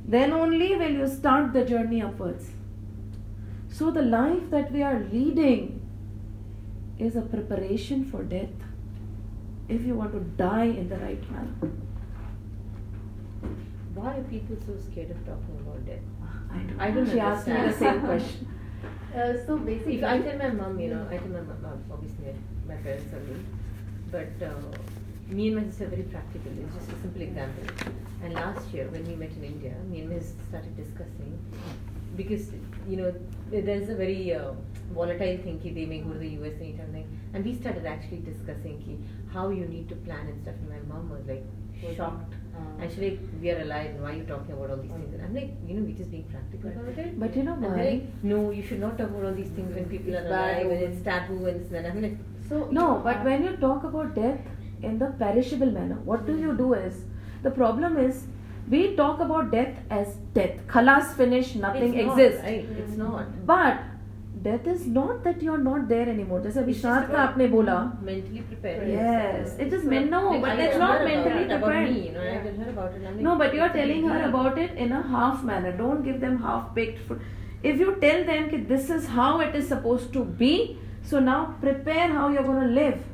Then only will you start the journey upwards. So, the life that we are leading is a preparation for death if you want to die in the right manner. Why are people so scared of talking about death? I don't, I don't She asked me the same question. Uh, so basically, if I tell my mom, you know, I tell my mom, uh, obviously my parents are me, but uh, me and my sister are very practical. It's just a simple example. And last year when we met in India, me and my sister started discussing because you know there's a very uh, volatile thing ki they may go to the US and something, and we started actually discussing ki how you need to plan and stuff. And my mom was like shocked. Uh. And she's like, we are alive, and why are you talking about all these things? And I'm like, you know, we're just being practical about it. But you know why? like, no, you should not talk about all these things when people are It's bad alive and it's taboo and and. I'm like, so No, but when you talk about death in the perishable manner, what do you do is the problem is we talk about death as death. Khalas finish, nothing it's not, exists. Right, it's not. But death is not that you are not there anymore जैसे अभी अभिशांत का आपने बोला। Mentally prepare yes it is meant no but it's not mentally prepared no I have heard about no but you are telling her about it in a half manner don't give them half baked food if you tell them कि this is how it is suppose to be so now prepare how you are gonna live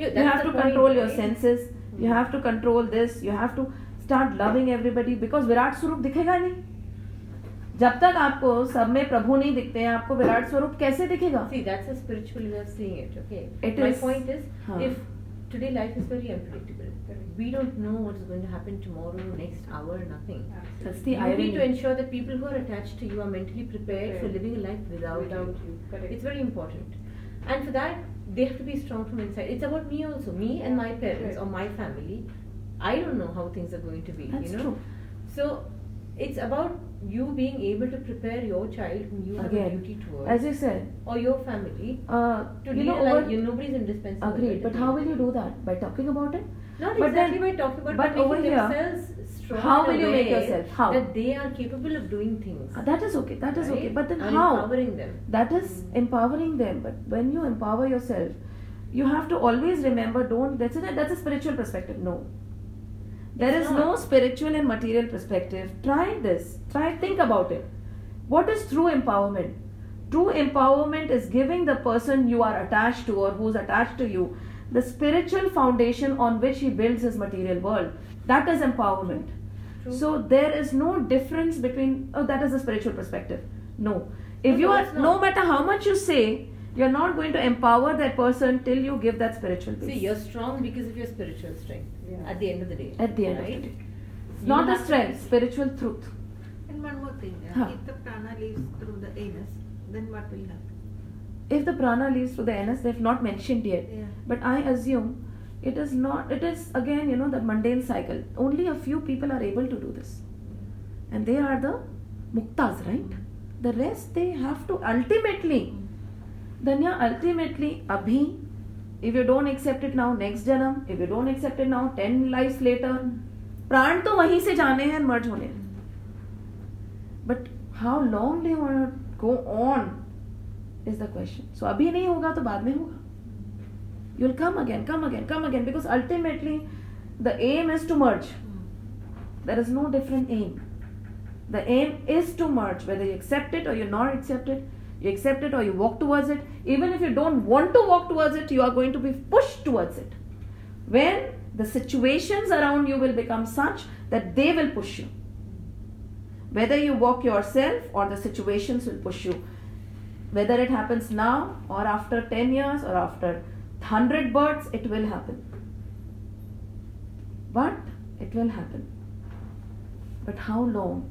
you have to control your senses you have to control this you have to start loving everybody because Virat स्वरूप दिखेगा नहीं। जब तक आपको सब में प्रभु नहीं दिखते हैं आपको विराट स्वरूप कैसे दिखेगा See, that's a spiritual way of seeing it, okay? It My is- point is, Huh. if today life is very unpredictable, we don't know what's going to happen tomorrow, next hour, nothing. That's the you need to irony. ensure that people who are attached to you are mentally prepared for living a life without, Without you, correct. It's very important. And for that, they have to be strong from inside. It's about me also, me and my parents Right. or my family. I don't know how things are going to be, That's you know. true. So it's about you being able to prepare your child whom you have a Again, duty towards as you said, or your family uh, to you know. You, nobody's indispensable. agreed. But how will you do that? By talking about it? Not but exactly then- by talking about, but but over making here, how will you make yourself? How? That they are capable of doing things. Uh, that is okay. That is okay. But then and how? Empowering them. That is empowering them. But when you empower yourself, you have to always remember. Don't. That's a, that's a spiritual perspective. No. There It's is no spiritual and material perspective. Try this. Try think about it. What is true empowerment? True empowerment is giving the person you are attached to or who's attached to you the spiritual foundation on which he builds his material world. That is empowerment. True. So there is no difference between oh that is a spiritual perspective. No. If No, you are no matter how much you say, you're not going to empower that person till you give that spiritual base. See, you're strong because of your spiritual strength. Yeah. At the end of the day. At the end right? of the day. It's not a strength, spiritual truth. And one more thing, uh, Huh. if the prana leaves through the anus, then what will happen? If the prana leaves through the anus, they've not mentioned yet. Yeah. But I assume it is not, it is again, you know, the mundane cycle. Only a few people are able to do this. And they are the muktas, right? The rest they have to ultimately. Danya, ultimately, abhi, if you don't accept it now next जन्म if you don't accept it now ten life later प्राण तो वहीं से जाने हैं merge होने but how long they go on is the question सो अभी नहीं होगा तो बाद में होगा। You'll come again come again come again because ultimately the aim is to merge there is no different aim the aim is to merge whether you accept it और you not accept you accept it or you walk towards it. Even if you don't want to walk towards it you are going to be pushed towards it. When the situations around you will become such that they will push you. Whether you walk yourself or the situations will push you. Whether it happens now or after 10 years or after 100 births it will happen. But it will happen. But how long?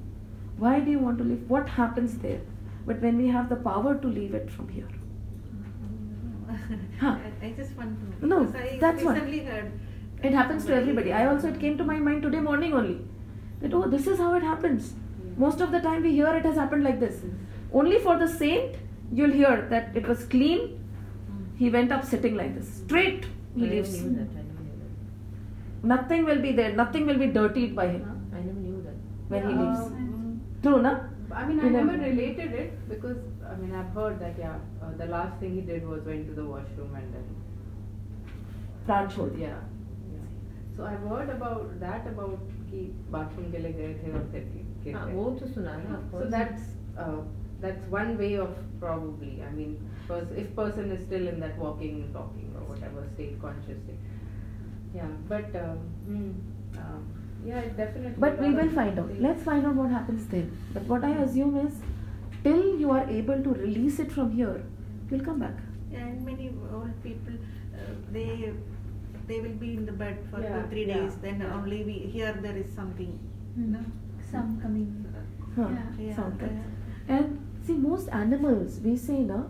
Why do you want to live? What happens there but when we have the power to leave it from here Huh. I, I just want to know. No, I that's what- it happens to everybody i also it came to my mind today morning only that oh this is how it happens most of the time we hear it has happened like this only for the saint you'll hear that it was clean. He went up sitting like this, straight. He I leaves. knew that. I never knew that. Nothing will be there. Nothing will be dirtied by him I never knew that. when he Yeah, leaves. um, True, na? I mean, I You never never- related it because I mean I've heard that yeah, uh, the last thing he did was went to the washroom and then प्राण छोड़ दिया yeah, yeah. So I've heard about that about कि bathroom के लिए गए थे और फिर गिर गिर हाँ, गए. वो तो सुना है of So course. that's uh, that's one way of probably. I mean, pers- if person is still in that walking, talking, or whatever state, conscious state. Yeah, but um, hmm, um, yeah, definitely. But we will find out. Let's find out what happens then. But what I assume is, till you are able to release it from here, you'll come back. And many old people, uh, they they will be in the bed for Yeah, two three yeah, days. Then yeah. only we hear there is something. Hmm. No? Some coming. Huh, Yeah, sound yeah. And see, most animals we say na,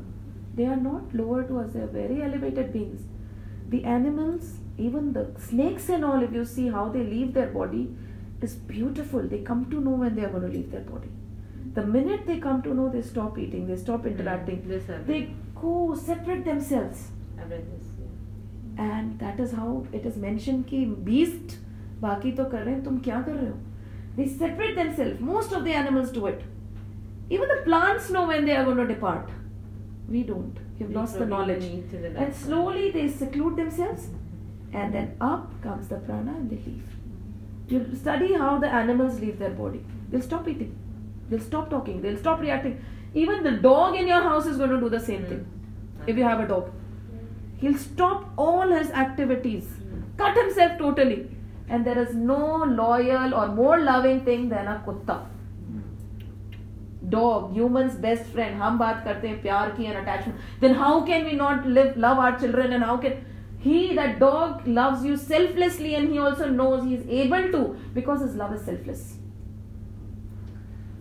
they are not lower to us. They are very elevated beings. The animals, even the snakes and all, if you see how they leave their body, is beautiful. They come to know when they are going to leave their body. The minute they come to know, they stop eating. They stop interacting. This I've They read. go separate themselves. I've read this. Yeah. and that is how it is mentioned कि beast बाकी तो कर रहे हैं तुम क्या कर रहे हो they separate themselves most of the animals do it even the plants know when they are going to depart we don't we've We lost the probably knowledge need to relax. and slowly they seclude themselves and then up comes the prana and they leave you study how the animals leave their body they'll stop eating they'll stop talking they'll stop reacting even the dog in your house is going to do the same thing if you have a dog he'll stop all his activities, cut himself totally. And there is no loyal or more loving thing than a kutta. Dog, human's best friend. हम बात करते हैं प्यार की and attachment. Then how can we not live, love our children and how can he, that dog, loves you selflessly and he also knows he is able to because his love is selfless.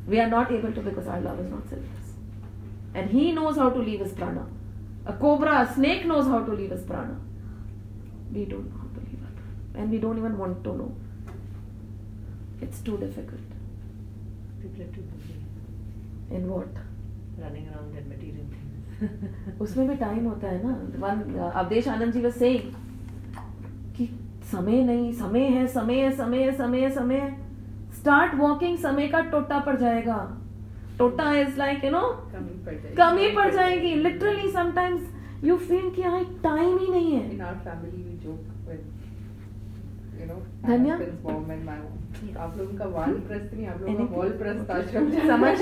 We are not able to because our love is not selfless. And he knows how to leave his prana. A cobra, a snake knows how to leave his prana. We don't know how to leave it. And we don't even want to know. It's too difficult. People are too busy In what? running around their material. उसमें भी time होता है ना। One Avdhesh Anand ji saying कि समय नहीं समय है समय है समय है समय है समय है। स्टार्ट वॉकिंग समय का टोटा पड़ जाएगा। टोटा इज़ लाइक यू नो कमी पड़ जाएगी। लिटरली समटाइम्स यू फील कि यहाँ टाइम ही नहीं है। Our family, we joke with, you know, my धन्या? आप लोगों का वाल प्रस्त नहीं, आप लोगों का वॉल प्रस्त आश्रम समझ?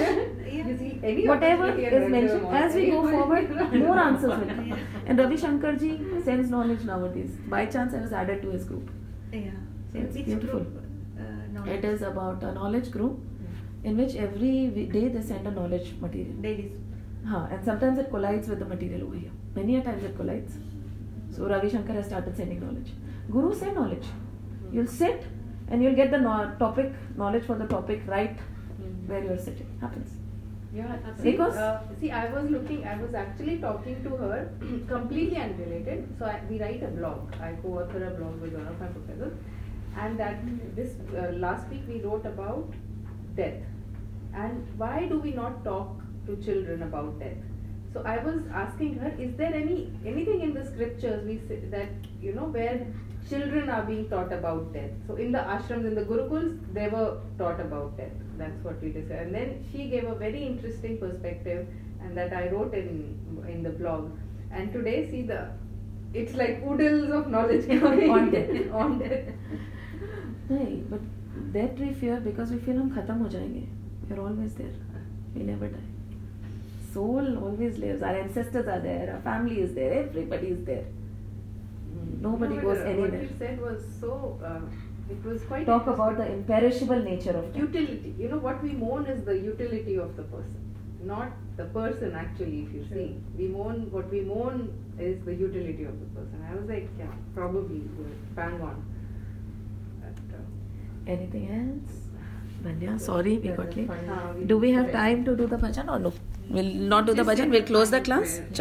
Whatever is mentioned as we go forward more answers will come and ravi shankar ji sends knowledge nowadays by chance i was added to his group Yeah. It's Which beautiful. group, uh, it is about a knowledge group in which every day they send a knowledge material Ladies. huh, and sometimes it collides with the material over here many a times it collides so ravi shankar has started sending knowledge guru send knowledge you'll sit and you'll get the no- topic knowledge for the topic right where you're sitting happens Yeah, see, Because- uh, see, I was looking, I was actually talking to her, completely unrelated. So I, we write a blog. I co-author a blog with one of my professors, and that this uh, last week we wrote about death, and why do we not talk to children about death? So I was asking her, is there any anything in the scriptures we say that you know where children are being taught about death? So in the ashrams, in the gurukuls, they were taught about death. That's what we discussed. And then she gave a very interesting perspective, and that I wrote in in the blog. And today, see the it's like oodles of knowledge coming On death. on death. नहीं but that we fear because we feel हम खत्म हो जाएंगे we are always there we never die soul always lives our ancestors are there our family is there everybody is there Nobody No, goes uh, anywhere. What you said was so. Uh, it was quite. talk about the imperishable nature of death utility. You know what we mourn is the utility of the person, not the person actually. If you see, we mourn what we mourn is the utility of the person. I was like, yeah, probably bang on. But, uh, anything else Vanya, sorry we got late uh, do we have time to do the bhajan or no we'll not do the bhajan we'll close the class.